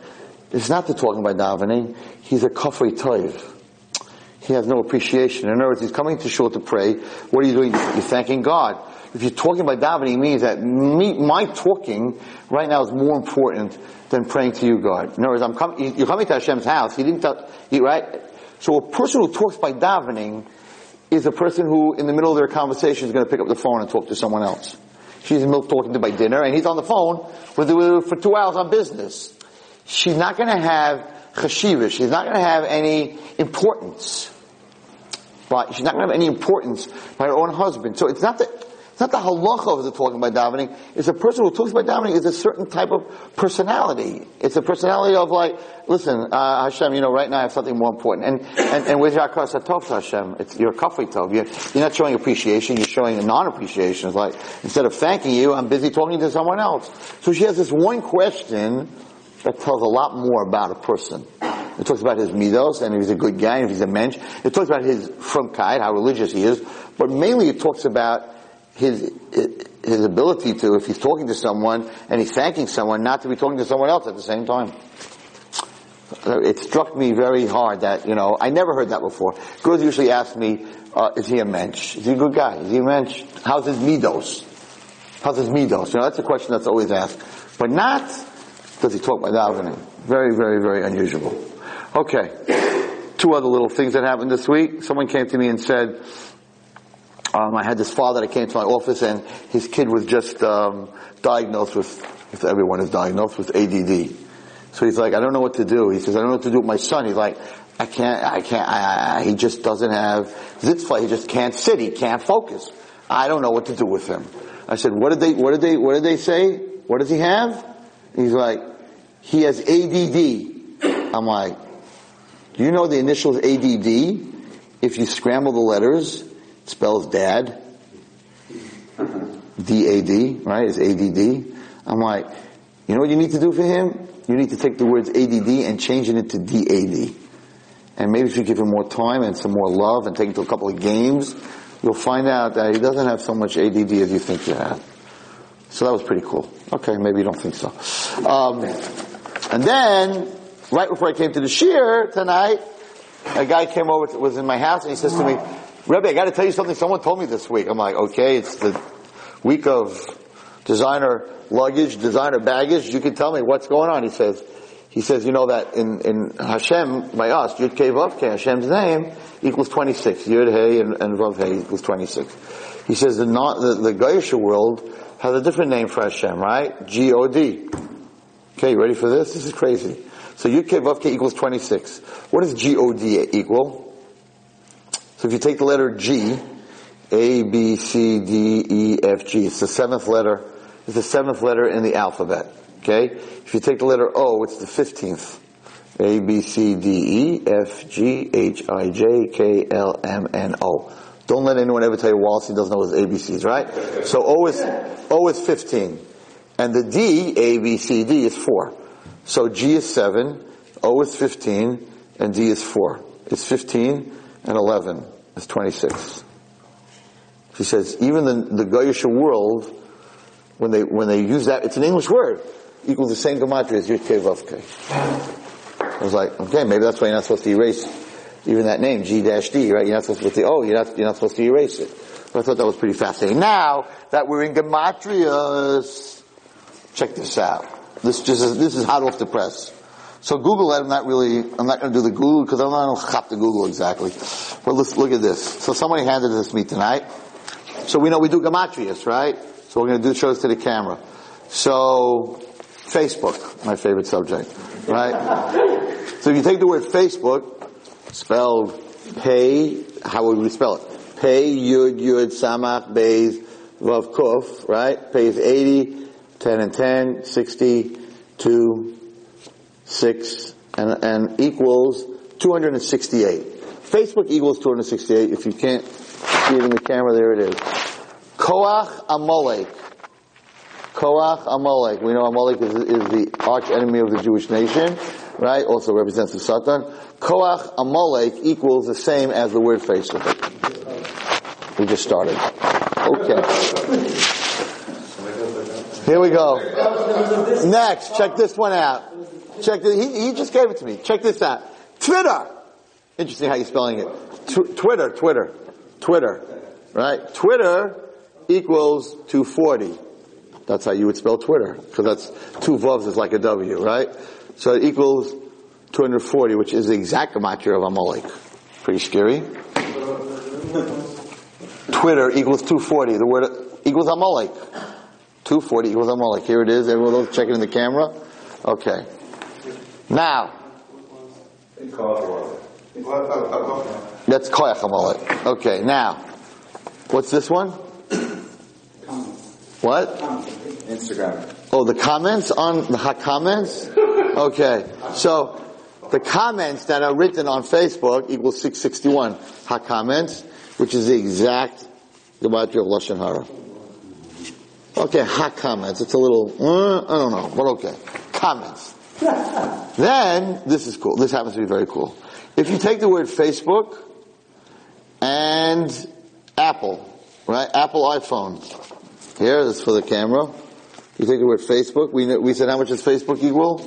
is not the talking by davening. He's a kafri toiv he has no appreciation. In other words, he's coming to shul to pray. What are you doing? You're thanking God. If you're talking by davening, means that me, my talking right now is more important than praying to you, God. In other words, I'm coming, you're coming to Hashem's house. He didn't tell, he, right? So a person who talks by davening is a person who, in the middle of their conversation, is going to pick up the phone and talk to someone else. She's in the middle talking to by dinner, and he's on the phone with, for two hours on business. She's not going to have chashiva. She's not going to have any importance. Right? She's not going to have any importance by her own husband. So it's not that, it's not the halacha the talking by davening. It's a person who talks by davening is a certain type of personality. It's a personality of like, listen, uh, Hashem, you know, right now I have something more important. And, and, and with Yakar Satov Hashem, it's your kafri tov. You're, you're not showing appreciation, you're showing a non-appreciation. It's like, instead of thanking you, I'm busy talking to someone else. So she has this one question that tells a lot more about a person. It talks about his midos, and if he's a good guy, and if he's a mensch. It talks about his frumkeit, how religious he is, but mainly it talks about his, his ability to, if he's talking to someone and he's thanking someone, not to be talking to someone else at the same time. It struck me very hard that, you know, I never heard that before. Girls usually ask me, uh, is he a mensch? Is he a good guy? Is he a mensch? How's his midos? How's his midos? You know, that's a question that's always asked. But not, does he talk by davening? Very, very, very unusual. Okay. Two other little things that happened this week. Someone came to me and said, um, I had this father that came to my office and his kid was just um, diagnosed with, if everyone is diagnosed with ADD. So he's like, I don't know what to do. He says, I don't know what to do with my son. He's like, I can't, I can't, I, I, he just doesn't have zitzvah. He just can't sit. He can't focus. I don't know what to do with him. I said, what did they, what did they, what did they say? What does he have? He's like, he has ADD. I'm like, do you know the initials ADD? If you scramble the letters, it spells dad. D-A-D, right? Is ADD. I'm like, you know what you need to do for him? You need to take the words ADD and change it into DAD. And maybe if you give him more time and some more love and take him to a couple of games, you'll find out that he doesn't have so much ADD as you think you have. So that was pretty cool. Okay, maybe you don't think so. Um, and then right before I came to the shiur tonight, a guy came over, was in my house, and he says to me, Rebbe, I got to tell you something. Someone told me this week. I'm like, okay, it's the week of designer luggage, designer baggage. You can tell me what's going on. He says, he says, you know that in, in Hashem, by us, Yud Kei Vav Hashem's name equals 26. Yud Hey and, and Vav Hey equals 26. He says the, not, the, the Goyisha world has a different name for Hashem, right? G-O-D. Okay, you ready for this? This is crazy. So Yud Kei Vav Kei equals 26. What does G-O-D equal? So if you take the letter G, A, B, C, D, E, F, G, it's the seventh letter, it's the seventh letter in the alphabet. Okay? If you take the letter O, it's the 15th. A, B, C, D, E, F, G, H, I, J, K, L, M, N, O. Don't let anyone ever tell you Wallace doesn't know his ABCs, right? So O is, O is 15. And the D, A, B, C, D is 4. So G is 7, O is 15, and D is 4. It's 15 and 11 is 26. She says, even the, the Goyish world, when they, when they use that, it's an English word equals the same gematria as Yud Kei Vav I was like, okay, maybe that's why you're not supposed to erase even that name, G dash D, right? You're not supposed to put the O, you're not, you're not supposed to erase it. So I thought that was pretty fascinating. Now that we're in gematrias, check this out. This just is, this is hot off the press. So Google I'm not really, I'm not going to do the Google because I'm not going to chop the Google exactly. But let's look at this. So somebody handed this to me tonight. So we know we do gematrias, right? So we're going to do shows to the camera. So Facebook, my favorite subject, right? so if you take the word Facebook, spelled pay, how would we spell it? Pay, yud, yud, samach, beis, vav, kuf, right? Pay is 80, 10 and 10, 60, 2, 6, and, and equals 268. Facebook equals 268. If you can't see it in the camera, there it is. Koach Amalek. Koach Amalek. We know Amalek is, is, the arch enemy of the Jewish nation, right? Also represents the Satan. Koach Amalek equals the same as the word Facebook. We just started. Okay. Here we go. Next, check this one out. Check this. He, he just gave it to me. Check this out. Twitter. Interesting how you're spelling it. Tw- Twitter, Twitter, Twitter. Right? Twitter equals 240. That's how you would spell Twitter. Because that's two vovs is like a W, right? So it equals 240, which is the exact gematria of Amalek. Pretty scary. Twitter equals 240. The word equals Amalek. 240 equals Amalek. Here it is. Everyone check it in the camera. Okay. Now. That's Koyach Amalek. Okay, now. What's this one? What? Instagram. Oh, the comments on the comments? Okay. So, the comments that are written on Facebook equals 661 hot comments, which is the exact gematria of Lashon Hara. Okay, hot comments. It's a little, uh, I don't know, but okay. Comments. then, this is cool. This happens to be very cool. If you take the word Facebook and Apple, right? Apple iPhone. Here, this is for the camera. You take the word Facebook. We, we said how much is Facebook equal?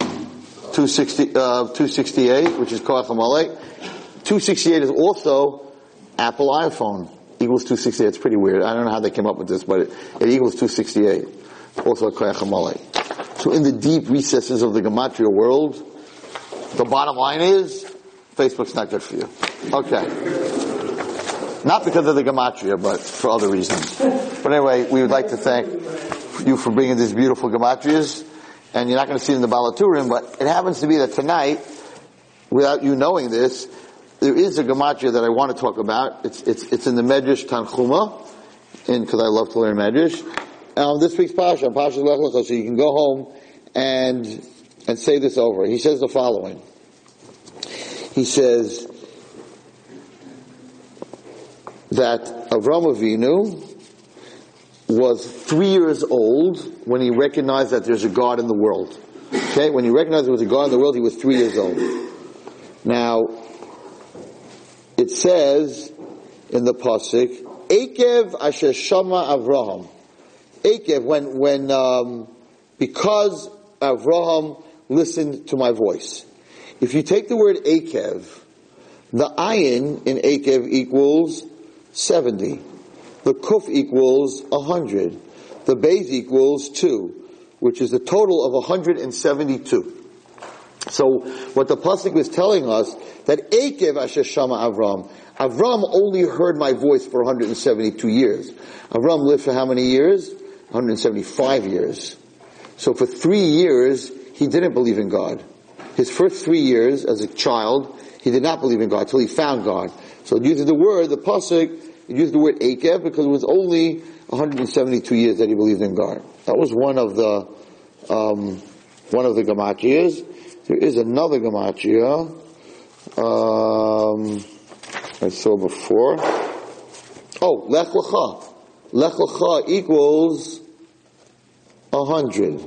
260, uh, 268, which is Koach Amalek. 268 is also Apple iPhone. Equals 268. It's pretty weird. I don't know how they came up with this, but it, it equals 268. Also Amalek. So in the deep recesses of the Gematria world, the bottom line is, Facebook's not good for you. Okay. Not because of the gematria, but for other reasons. But anyway, we would like to thank you for bringing these beautiful gematrias. And you're not going to see them in the Baal HaTurim, but it happens to be that tonight, without you knowing this, there is a gematria that I want to talk about. It's, it's, it's in the Medrash Tanchuma, and because I love to learn Medrash. Um, this week's Pasha, Pasha Lech so you can go home and, and say this over. He says the following. He says, that Avram Avinu was three years old when he recognized that there's a God in the world. Okay, when he recognized there was a God in the world, he was three years old. Now, it says in the pasuk, Akev Asher Shama Avraham. Akev, when when um, because Avraham listened to my voice. If you take the word Akev, the ayin in Akev equals 70. The kuf equals 100. The beis equals 2, which is a total of 172. So what the pasuk was telling us that Akev Asher Shama Avram, Avram only heard my voice for 172 years. Avram lived for how many years? 175 years. So for three years, he didn't believe in God. His first three years as a child, he did not believe in God until he found God. So uses the word, the pasuk, used the word Akev because it was only 172 years that he believed in God. That was one of the, um, one of the gematrias. There is another gematria, um, I saw before. Oh, Lech Lecha. Lech Lecha equals a hundred.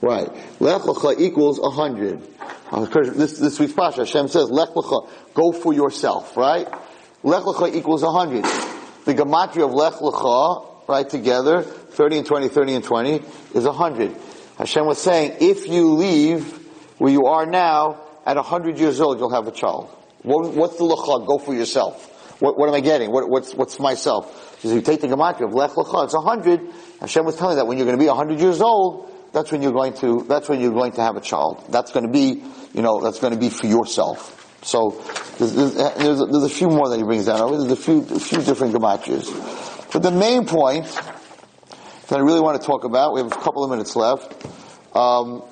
Right. Lech Lecha equals a hundred. Uh, this, this week's Pasha, Hashem says, Lech Lecha, go for yourself, right? Lech Lecha equals a hundred. The gematria of Lech Lecha, right, together, 30 and 20, 30 and 20, is a hundred. Hashem was saying, if you leave where you are now, at a hundred years old, you'll have a child. What, what's the Lecha? Go for yourself. What, what am I getting? What, what's, what's myself? Because you take the gematria of Lech Lecha, it's a hundred. Hashem was telling that when you're going to be a hundred years old, that's when you're going to, that's when you're going to have a child. That's going to be, you know, that's going to be for yourself. So, there's, there's, there's, a, there's a few more that he brings down. There's a few, a few different gematrias. But the main point that I really want to talk about, we have a couple of minutes left, um,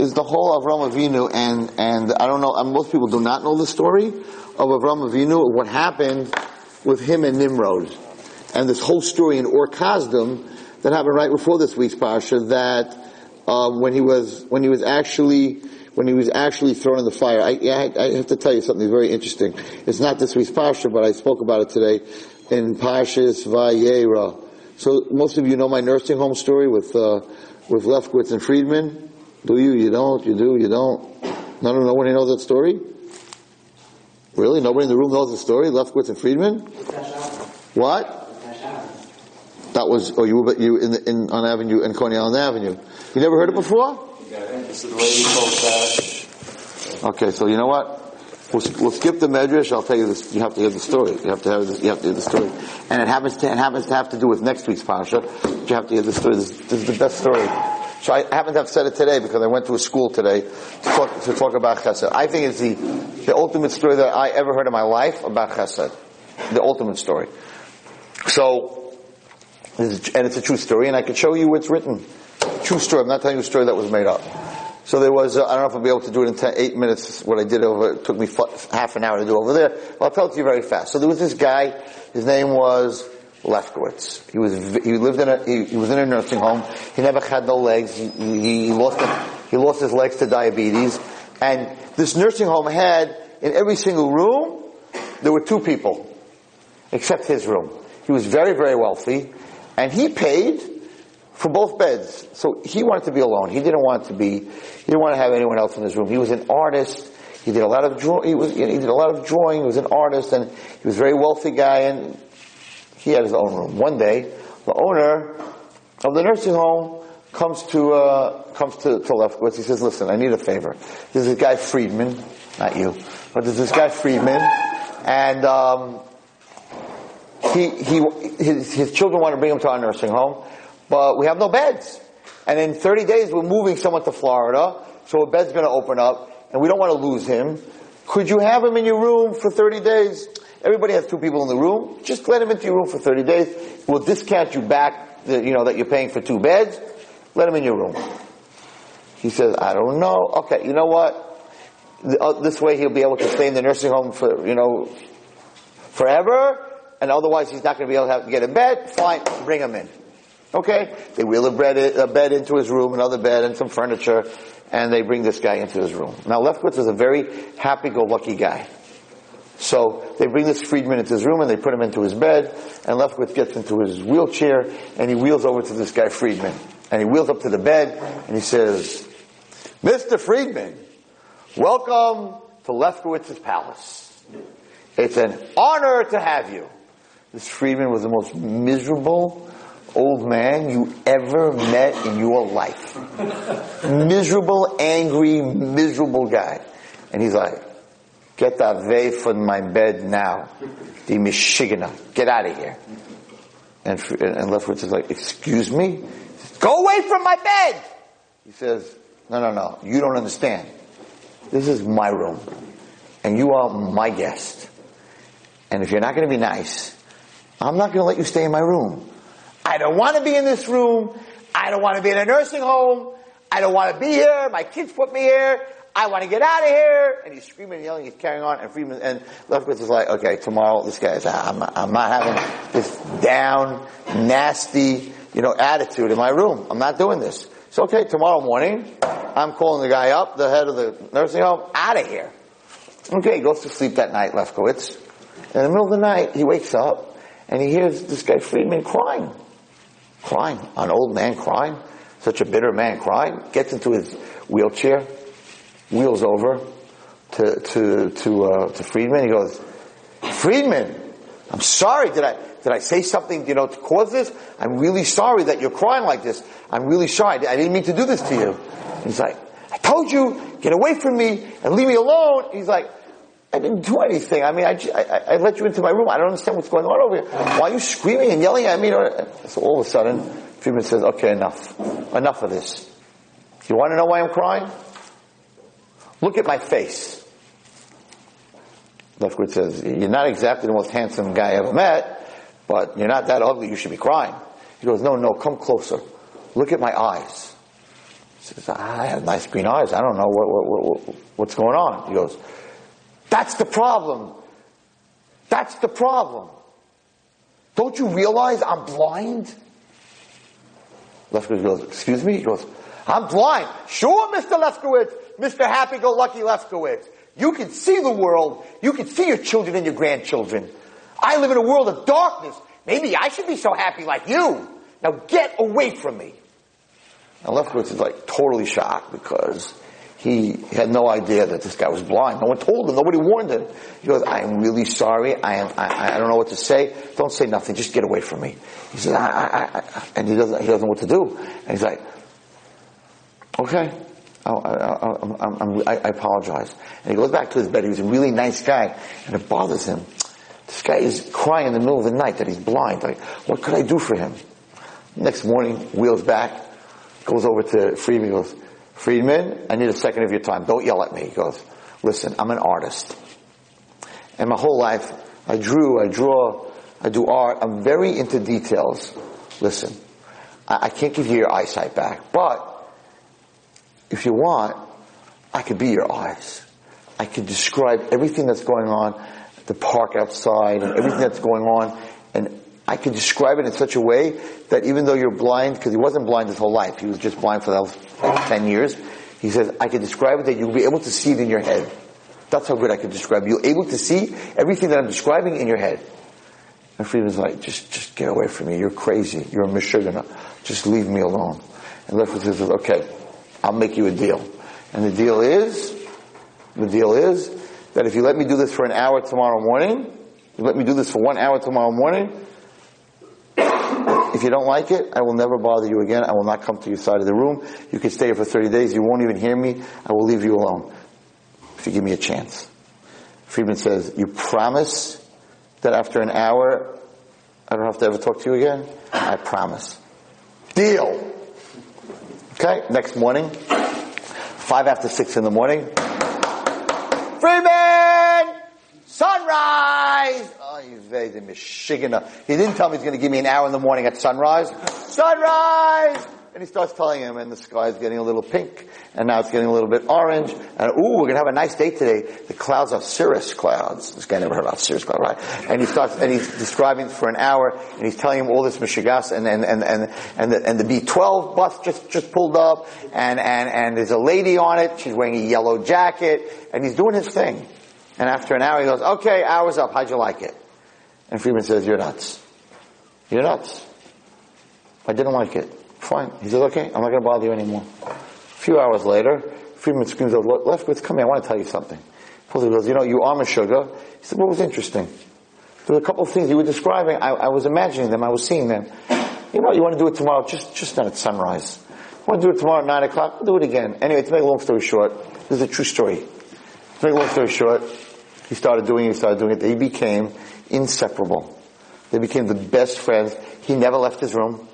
is the whole Avram Avinu, and and I don't know. Most people do not know the story of Avram Avinu, what happened with him and Nimrod, and this whole story in Ur that happened right before this week's parsha. That uh, when he was when he was actually when he was actually thrown in the fire. I, I, I, have to tell you something very interesting. It's not this week's parsha, but I spoke about it today in Parshas Vayera. So most of you know my nursing home story with uh, with Lefkowitz and Friedman. Do you? You don't? You do? You don't? None, nobody knows that story? Really? Nobody in the room knows the story? Lefkowitz and Friedman? What? That was, oh, you, were you in, the, in on Avenue, in Coney Island Avenue. You never heard it before? Okay, so you know what? We'll, we'll, skip the medrash. I'll tell you this. You have to hear the story. You have to have this. You have to hear the story, and it happens to it happens to have to do with next week's parsha. You have to hear the story. This, this is the best story. So I happen to have said it today because I went to a school today to talk, to talk about chesed. I think it's the, the ultimate story that I ever heard in my life about chesed. The ultimate story. So, and it's a true story, and I can show you where it's written. True story. I'm not telling you a story that was made up. So there was, uh, I don't know if I'll be able to do it in ten, eight minutes, what I did over, it took me f- half an hour to do over there. But I'll tell it to you very fast. So there was this guy, his name was Lefkowitz. He was he lived in a he, he, was in a nursing home. He never had no legs. He, he, lost he lost his legs to diabetes. And this nursing home had in every single room there were two people, except his room. He was very very wealthy, and he paid for both beds. So he wanted to be alone. He didn't want to be. He didn't want to have anyone else in his room. He was an artist. He did a lot of draw. He was. He did a lot of drawing. He was an artist, and he was a very wealthy guy. And he had his own room. One day, the owner of the nursing home comes to uh, comes to, to Lefkowitz. He says, "Listen, I need a favor. There's this guy Friedman, not you, but there's this guy Friedman, and um, he he his, his children want to bring him to our nursing home, but we have no beds. And in 30 days, we're moving someone to Florida, so a bed's going to open up, and we don't want to lose him. Could you have him in your room for 30 days?" Everybody has two people in the room. Just let them into your room for 30 days. We'll discount you back, the, you know, that you're paying for two beds. Let them in your room. He says, I don't know. Okay, you know what? Uh, this way he'll be able to stay in the nursing home for, you know, forever, and otherwise he's not going to be able to, have to get a bed. Fine, bring him in. Okay? They wheel a bed, a bed into his room, another bed, and some furniture, and they bring this guy into his room. Now Lefkowitz is a very happy-go-lucky guy. So they bring this Friedman into his room and they put him into his bed, and Lefkowitz gets into his wheelchair and he wheels over to this guy Friedman. And he wheels up to the bed and he says, Mr. Friedman, welcome to Lefkowitz's palace. It's an honor to have you. This Friedman was the most miserable old man you ever met in your life. miserable, angry, miserable guy. And he's like, Get away from my bed now. The meshuggana. Get out of here. And, and Lefkowitz is like, excuse me? Go away from my bed! He says, no, no, no. You don't understand. This is my room. And you are my guest. And if you're not going to be nice, I'm not going to let you stay in my room. I don't want to be in this room. I don't want to be in a nursing home. I don't want to be here. My kids put me here. I want to get out of here. And he's screaming and yelling. He's carrying on. And Friedman and Lefkowitz is like, okay, tomorrow this guy's, I'm, I'm not having this down, nasty, you know, attitude in my room. I'm not doing this. So okay, tomorrow morning, I'm calling the guy up, the head of the nursing home, out of here. Okay, he goes to sleep that night, Lefkowitz. In the middle of the night, he wakes up and he hears this guy Friedman crying. Crying. An old man crying. Such a bitter man crying. Gets into his wheelchair, wheels over to, to, to, uh, to Friedman. He goes, Friedman, I'm sorry. Did I, did I say something, you know, to cause this? I'm really sorry that you're crying like this. I'm really sorry. I didn't mean to do this to you. He's like, I told you, get away from me and leave me alone. He's like, I didn't do anything. I mean, I, I, I, let you into my room. I don't understand what's going on over here. Why are you screaming and yelling at me? So all of a sudden, Friedman says, okay, enough. Enough of this. You want to know why I'm crying? Look at my face. Lefkowitz says, you're not exactly the most handsome guy I ever met, but you're not that ugly, you should be crying. He goes, no, no, come closer. Look at my eyes. He says, I have nice green eyes. I don't know what, what, what, what's going on. He goes, that's the problem. That's the problem. Don't you realize I'm blind? Lefkowitz goes, excuse me? He goes, I'm blind. Sure, Mr. Lefkowitz, Mr. Happy-go-lucky Lefkowitz. You can see the world. You can see your children and your grandchildren. I live in a world of darkness. Maybe I should be so happy like you. Now get away from me. Now Lefkowitz is like totally shocked because he had no idea that this guy was blind. No one told him. Nobody warned him. He goes, I am really sorry. I am, I, I don't know what to say. Don't say nothing. Just get away from me. He says, I, I, I, and he doesn't, he doesn't know what to do. And he's like, okay. I, I, I, apologize. And he goes back to his bed. He was a really nice guy, and it bothers him. This guy is crying in the middle of the night that he's blind. Like, what could I do for him? Next morning, wheels back, goes over to Friedman, goes, Friedman, I need a second of your time. Don't yell at me. He goes, listen, I'm an artist. And my whole life, I drew, I draw, I do art. I'm very into details. Listen, I, I can't give you your eyesight back, but if you want, I could be your eyes. I could describe everything that's going on, the park outside and everything that's going on, and I could describe it in such a way that even though you're blind, because he wasn't blind his whole life, he was just blind for the 10 years, he says, I could describe it that you'll be able to see it in your head. That's how good I could describe. You're able to see everything that I'm describing in your head. And Friedman's like, just, just get away from me. You're crazy. You're a Meshuggah. Just leave me alone. And Lefkowitz says, okay, I'll make you a deal. And the deal is, the deal is that if you let me do this for an hour tomorrow morning, you let me do this for one hour tomorrow morning, if you don't like it, I will never bother you again. I will not come to your side of the room. You can stay here for 30 days. You won't even hear me. I will leave you alone. If you give me a chance. Friedman says, you promise that after an hour, I don't have to ever talk to you again? I promise. Deal. Okay, next morning, five after six in the morning. Friedman! Sunrise! Oh. He didn't tell me he's going to give me an hour in the morning at sunrise. Sunrise! And he starts telling him, and the sky is getting a little pink, and now it's getting a little bit orange, and ooh, we're gonna have a nice day today. The clouds are cirrus clouds. This guy never heard about cirrus clouds, right? And he starts, and he's describing for an hour, and he's telling him all this mishegas, and, and, and, and, and the, and the B-12 bus just, just pulled up, and, and, and there's a lady on it, she's wearing a yellow jacket, and he's doing his thing. And after an hour he goes, okay, hour's up, how'd you like it? And Friedman says, you're nuts. You're nuts. I didn't like it. Fine. He says, okay, I'm not going to bother you anymore. A few hours later, Friedman screams out, Lefkowitz, come here, I want to tell you something. He goes, you know, you are Meshuggah. He said, what was interesting? There were a couple of things you were describing. I, I, was imagining them. I was seeing them. You know, you want to do it tomorrow, just, just not at sunrise. You want to do it tomorrow at 9 o'clock? Do it again. Anyway, to make a long story short, this is a true story. To make a long story short, he started doing it, he started doing it. They became inseparable. They became the best friends. He never left his room.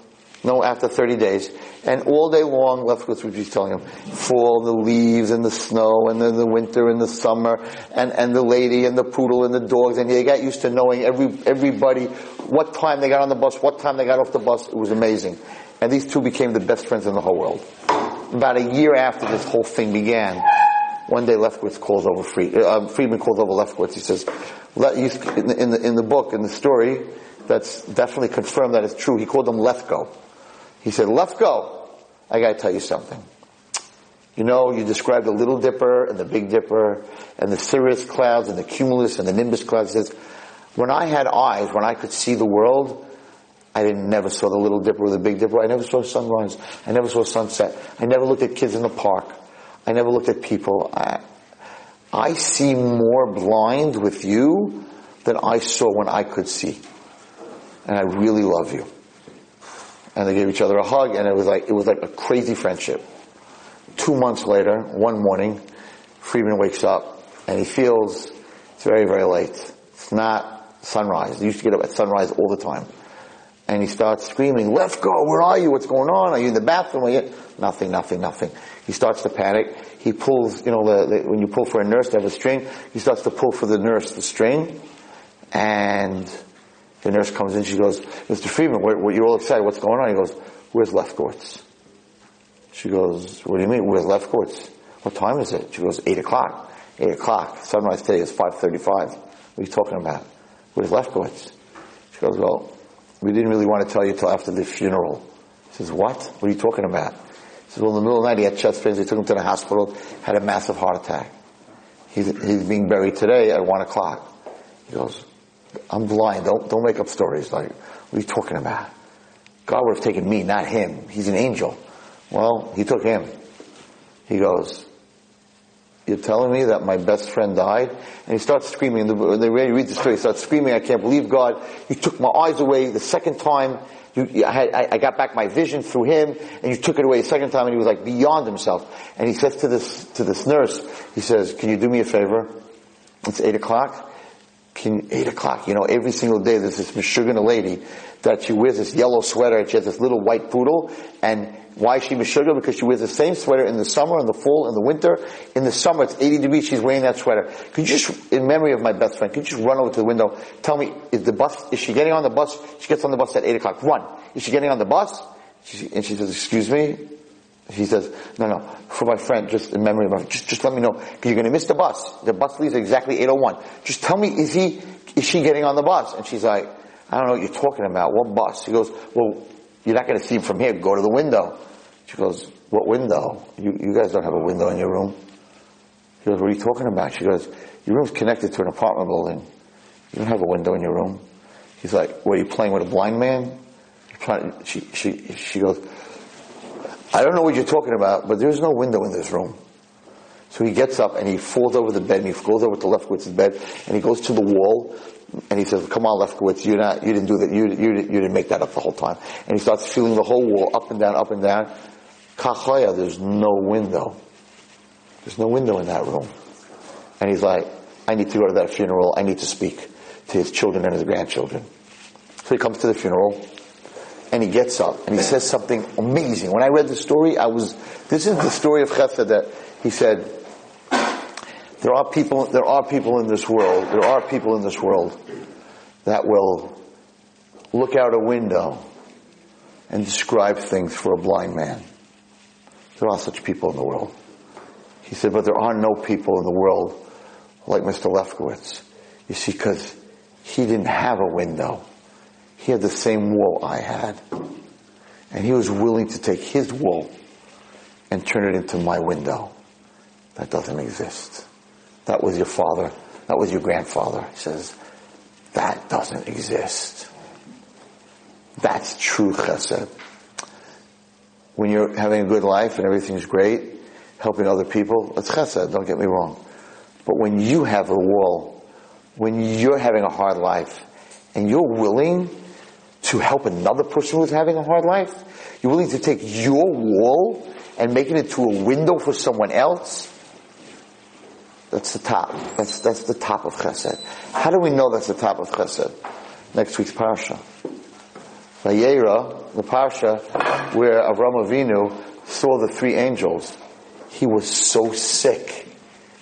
No, after 30 days. And all day long, Lefkowitz would be telling him, fall, the leaves and the snow and then the winter and the summer and, and the lady and the poodle and the dogs. And he got used to knowing every, everybody, what time they got on the bus, what time they got off the bus. It was amazing. And these two became the best friends in the whole world. About a year after this whole thing began, one day Lefkowitz calls over Fried, uh, Friedman calls over Lefkowitz. He says, in the, in the, in the book, in the story, that's definitely confirmed that it's true. He called him Lefko. He said, Lefko, I gotta tell you something. You know, you described the Little Dipper and the Big Dipper and the cirrus clouds and the cumulus and the nimbus clouds. He says, when I had eyes, when I could see the world, I didn't, never saw the Little Dipper or the Big Dipper. I never saw sunrise. I never saw sunset. I never looked at kids in the park. I never looked at people. I, I see more blind with you than I saw when I could see. And I really love you. And they gave each other a hug and it was like, it was like a crazy friendship. Two months later, one morning, Friedman wakes up and he feels it's very, very late. It's not sunrise. He used to get up at sunrise all the time and he starts screaming, Lefko, where are you? What's going on? Are you in the bathroom? Are you? Nothing, nothing, nothing. He starts to panic. He pulls, you know, the, the, when you pull for a nurse to have a string, he starts to pull for the nurse the string, and the nurse comes in. She goes, Mr. Friedman, what, you're all excited. What's going on? He goes, Where's Lefkowitz? She goes, What do you mean? Where's Lefkowitz? What time is it? She goes, Eight o'clock. Eight o'clock. Sunrise today is five thirty-five. What are you talking about? Where's Lefkowitz? She goes, Well, we didn't really want to tell you till after the funeral. He says, what? What are you talking about? He says, well, in the middle of the night he had chest pains. They took him to the hospital, had a massive heart attack. He's, he's being buried today at one o'clock. He goes, I'm blind. Don't, don't make up stories. Like, what are you talking about? God would have taken me, not him. He's an angel. Well, he took him. He goes, you're telling me that my best friend died? And he starts screaming. When they read the story, he starts screaming, I can't believe God. You took my eyes away the second time. You, I, had, I, got back my vision through him, and you took it away the second time, and he was like beyond himself. And he says to this, to this nurse, he says, can you do me a favor? It's eight o'clock. Can, eight o'clock. You know, every single day there's this Meshuggah lady that she wears this yellow sweater and she has this little white poodle and why is she Meshuggah? Because she wears the same sweater in the summer, in the fall, in the winter. In the summer, it's 80 degrees, she's wearing that sweater. Could you just, in memory of my best friend, could you just run over to the window, tell me, is the bus, is she getting on the bus? She gets on the bus at 8 o'clock. Run. Is she getting on the bus? She, and she says, excuse me? She says, no, no, for my friend, just in memory of my, just, just let me know, because you're gonna miss the bus. The bus leaves exactly 8.01. Just tell me, is he, is she getting on the bus? And she's like, I don't know what you're talking about. What bus? He goes, well, you're not gonna see him from here. Go to the window. She goes, what window? You, you guys don't have a window in your room. He goes, what are you talking about? She goes, your room's connected to an apartment building. You don't have a window in your room. He's like, what are you playing with a blind man? She, she, she goes, I don't know what you're talking about, but there's no window in this room. So he gets up and he falls over the bed and he goes over to Lefkowitz's bed and he goes to the wall and he says, come on Lefkowitz, you're not, you didn't do that, you, you, you didn't make that up the whole time. And he starts feeling the whole wall up and down, up and down. Kachaya, there's no window. There's no window in that room. And he's like, I need to go to that funeral. I need to speak to his children and his grandchildren. So he comes to the funeral and he gets up and he says something amazing. When I read the story, I was, this is the story of Chesed that he said, there are people, there are people in this world, there are people in this world that will look out a window and describe things for a blind man. There are such people in the world. He said, but there are no people in the world like Mr. Lefkowitz. You see, because he didn't have a window. He had the same wall I had. And he was willing to take his wall and turn it into my window. That doesn't exist. That was your father. That was your grandfather. He says, that doesn't exist. That's true chesed when you're having a good life and everything's great, helping other people, it's chesed, don't get me wrong. But when you have a wall, when you're having a hard life, and you're willing to help another person who's having a hard life, you're willing to take your wall and make it into a window for someone else, that's the top. That's, that's the top of chesed. How do we know that's the top of chesed? Next week's parsha. Vayera, the Parsha, where Avram Avinu saw the three angels. He was so sick.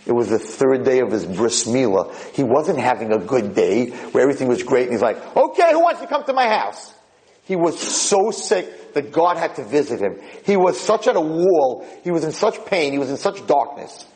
It was the third day of his bris milah. He wasn't having a good day where everything was great and he's like, okay, who wants to come to my house? He was so sick that God had to visit him. He was such at a wall. He was in such pain. He was in such darkness.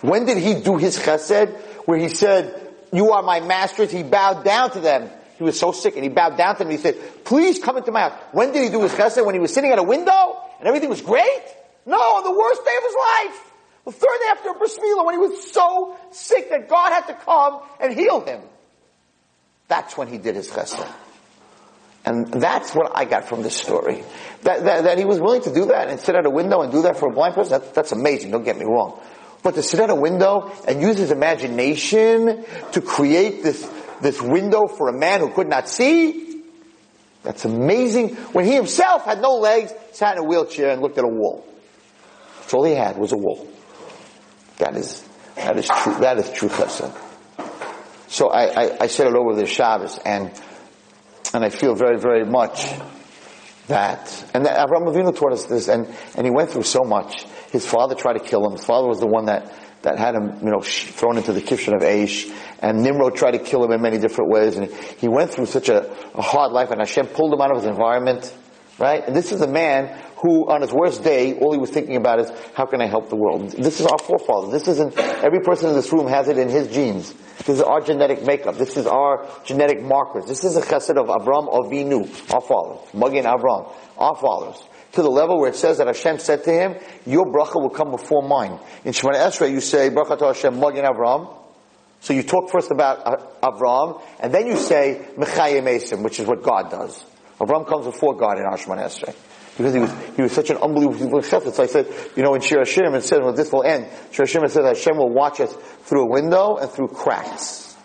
When did he do his chesed? Where he said, you are my masters. He bowed down to them. He was so sick and he bowed down to them. He said, please come into my house. When did he do his chesed? When he was sitting at a window and everything was great? No, on the worst day of his life. The third after bris milah when he was so sick that God had to come and heal him. That's when he did his chesed. And that's what I got from this story. That, that, that, he was willing to do that and sit at a window and do that for a blind person, that, that's amazing, don't get me wrong. But to sit at a window and use his imagination to create this, this window for a man who could not see, that's amazing. When he himself had no legs, sat in a wheelchair and looked at a wall. That's all he had was a wall. That is, that is true, that is true chesed. So I, I, I said it over the Shabbos and and I feel very, very much that, and Avraham Avinu taught us this, and, and he went through so much. His father tried to kill him. His father was the one that, that had him, you know, thrown into the kitchen of Aish, and Nimrod tried to kill him in many different ways, and he went through such a, a hard life, and Hashem pulled him out of his environment, right? And this is a man who, on his worst day, all he was thinking about is, how can I help the world? This is our forefather. This isn't, every person in this room has it in his genes. This is our genetic makeup. This is our genetic markers. This is a chesed of Avram Avinu, our father. Magen Avram, our fathers. To the level where it says that Hashem said to him, your bracha will come before mine. In Shemoneh Esrei you say, bracha to Hashem Magin Avram. So you talk first about Avram, and then you say Mechayeh Meisim, which is what God does. Avram comes before God in our Shemoneh Esrei because he was he was such an unbelievable chesed. So I said, you know, in Shir HaShirim it said, well, this will end. Shir HaShirim says Hashem will watch us through a window and through cracks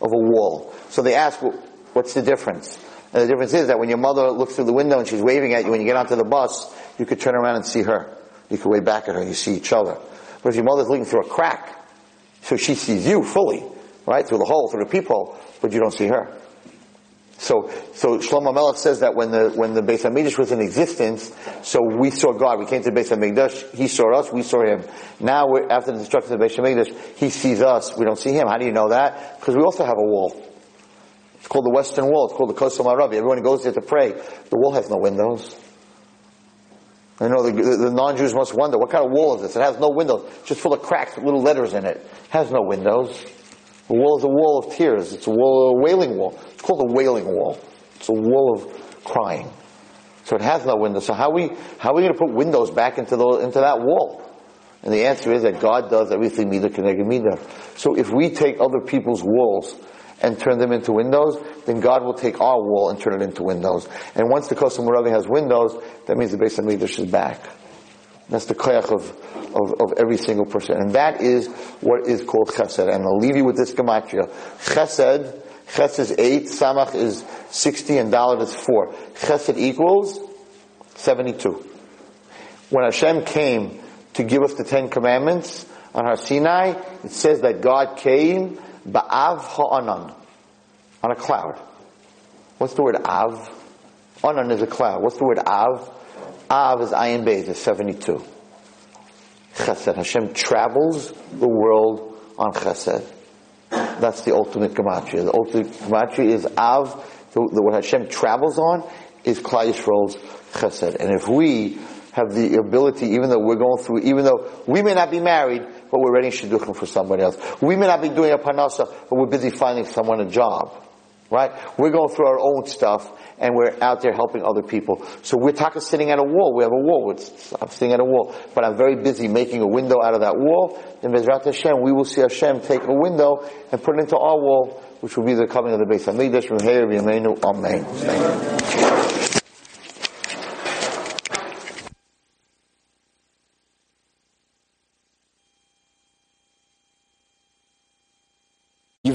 of a wall. So they ask, well, what's the difference? And the difference is that when your mother looks through the window and she's waving at you when you get onto the bus, you could turn around and see her. You could wave back at her you see each other. But if your mother's looking through a crack, so she sees you fully, right, through the hole, through the peephole, but you don't see her. So, so Shlomo Melech says that when the, when the Beis HaMikdash was in existence, so we saw God. We came to Beis HaMikdash, He saw us, we saw Him. Now, after the destruction of the Beis HaMikdash, He sees us, we don't see Him. How do you know that? Because we also have a wall. It's called the Western Wall. It's called the Kosel Maaravi. Everyone goes there to pray. The wall has no windows. I know the, the, the, non-Jews must wonder, what kind of wall is this? It has no windows. It's just full of cracks with little letters in it. It has no windows. The wall is a wall of tears. It's a wall, a wailing wall. It's called a wailing wall. It's a wall of crying. So it has no windows. So how are we, how are we going to put windows back into the, into that wall? And the answer is that God does everything mida keneged mida. So if we take other people's walls and turn them into windows, then God will take our wall and turn it into windows. And once the Kosel Maaravi has windows, that means the Beis HaMikdash is back. That's the koyach of, of, of, every single person. And that is what is called chesed. And I'll leave you with this gematria. Chesed, chesed is 8, samach is 60, and dalet is 4. Chesed equals 72. When Hashem came to give us the Ten Commandments on Har Sinai, it says that God came ba'av ha'anan, on a cloud. What's the word av? Anan is a cloud. What's the word av? Av is Ayin Beis, is 72. Chesed. Hashem travels the world on Chesed. That's the ultimate gematria. The ultimate gematria is Av. The, the, what Hashem travels on is Klal Yisrael's Chesed. And if we have the ability, even though we're going through, even though we may not be married, but we're ready shidduchim for somebody else. We may not be doing a panasa, but we're busy finding someone a job. Right? We're going through our own stuff, and we're out there helping other people. So we're talking sitting at a wall. We have a wall. I'm sitting at a wall, but I'm very busy making a window out of that wall. In Bezrat Hashem, we will see Hashem take a window and put it into our wall, which will be the coming of the here, Amen.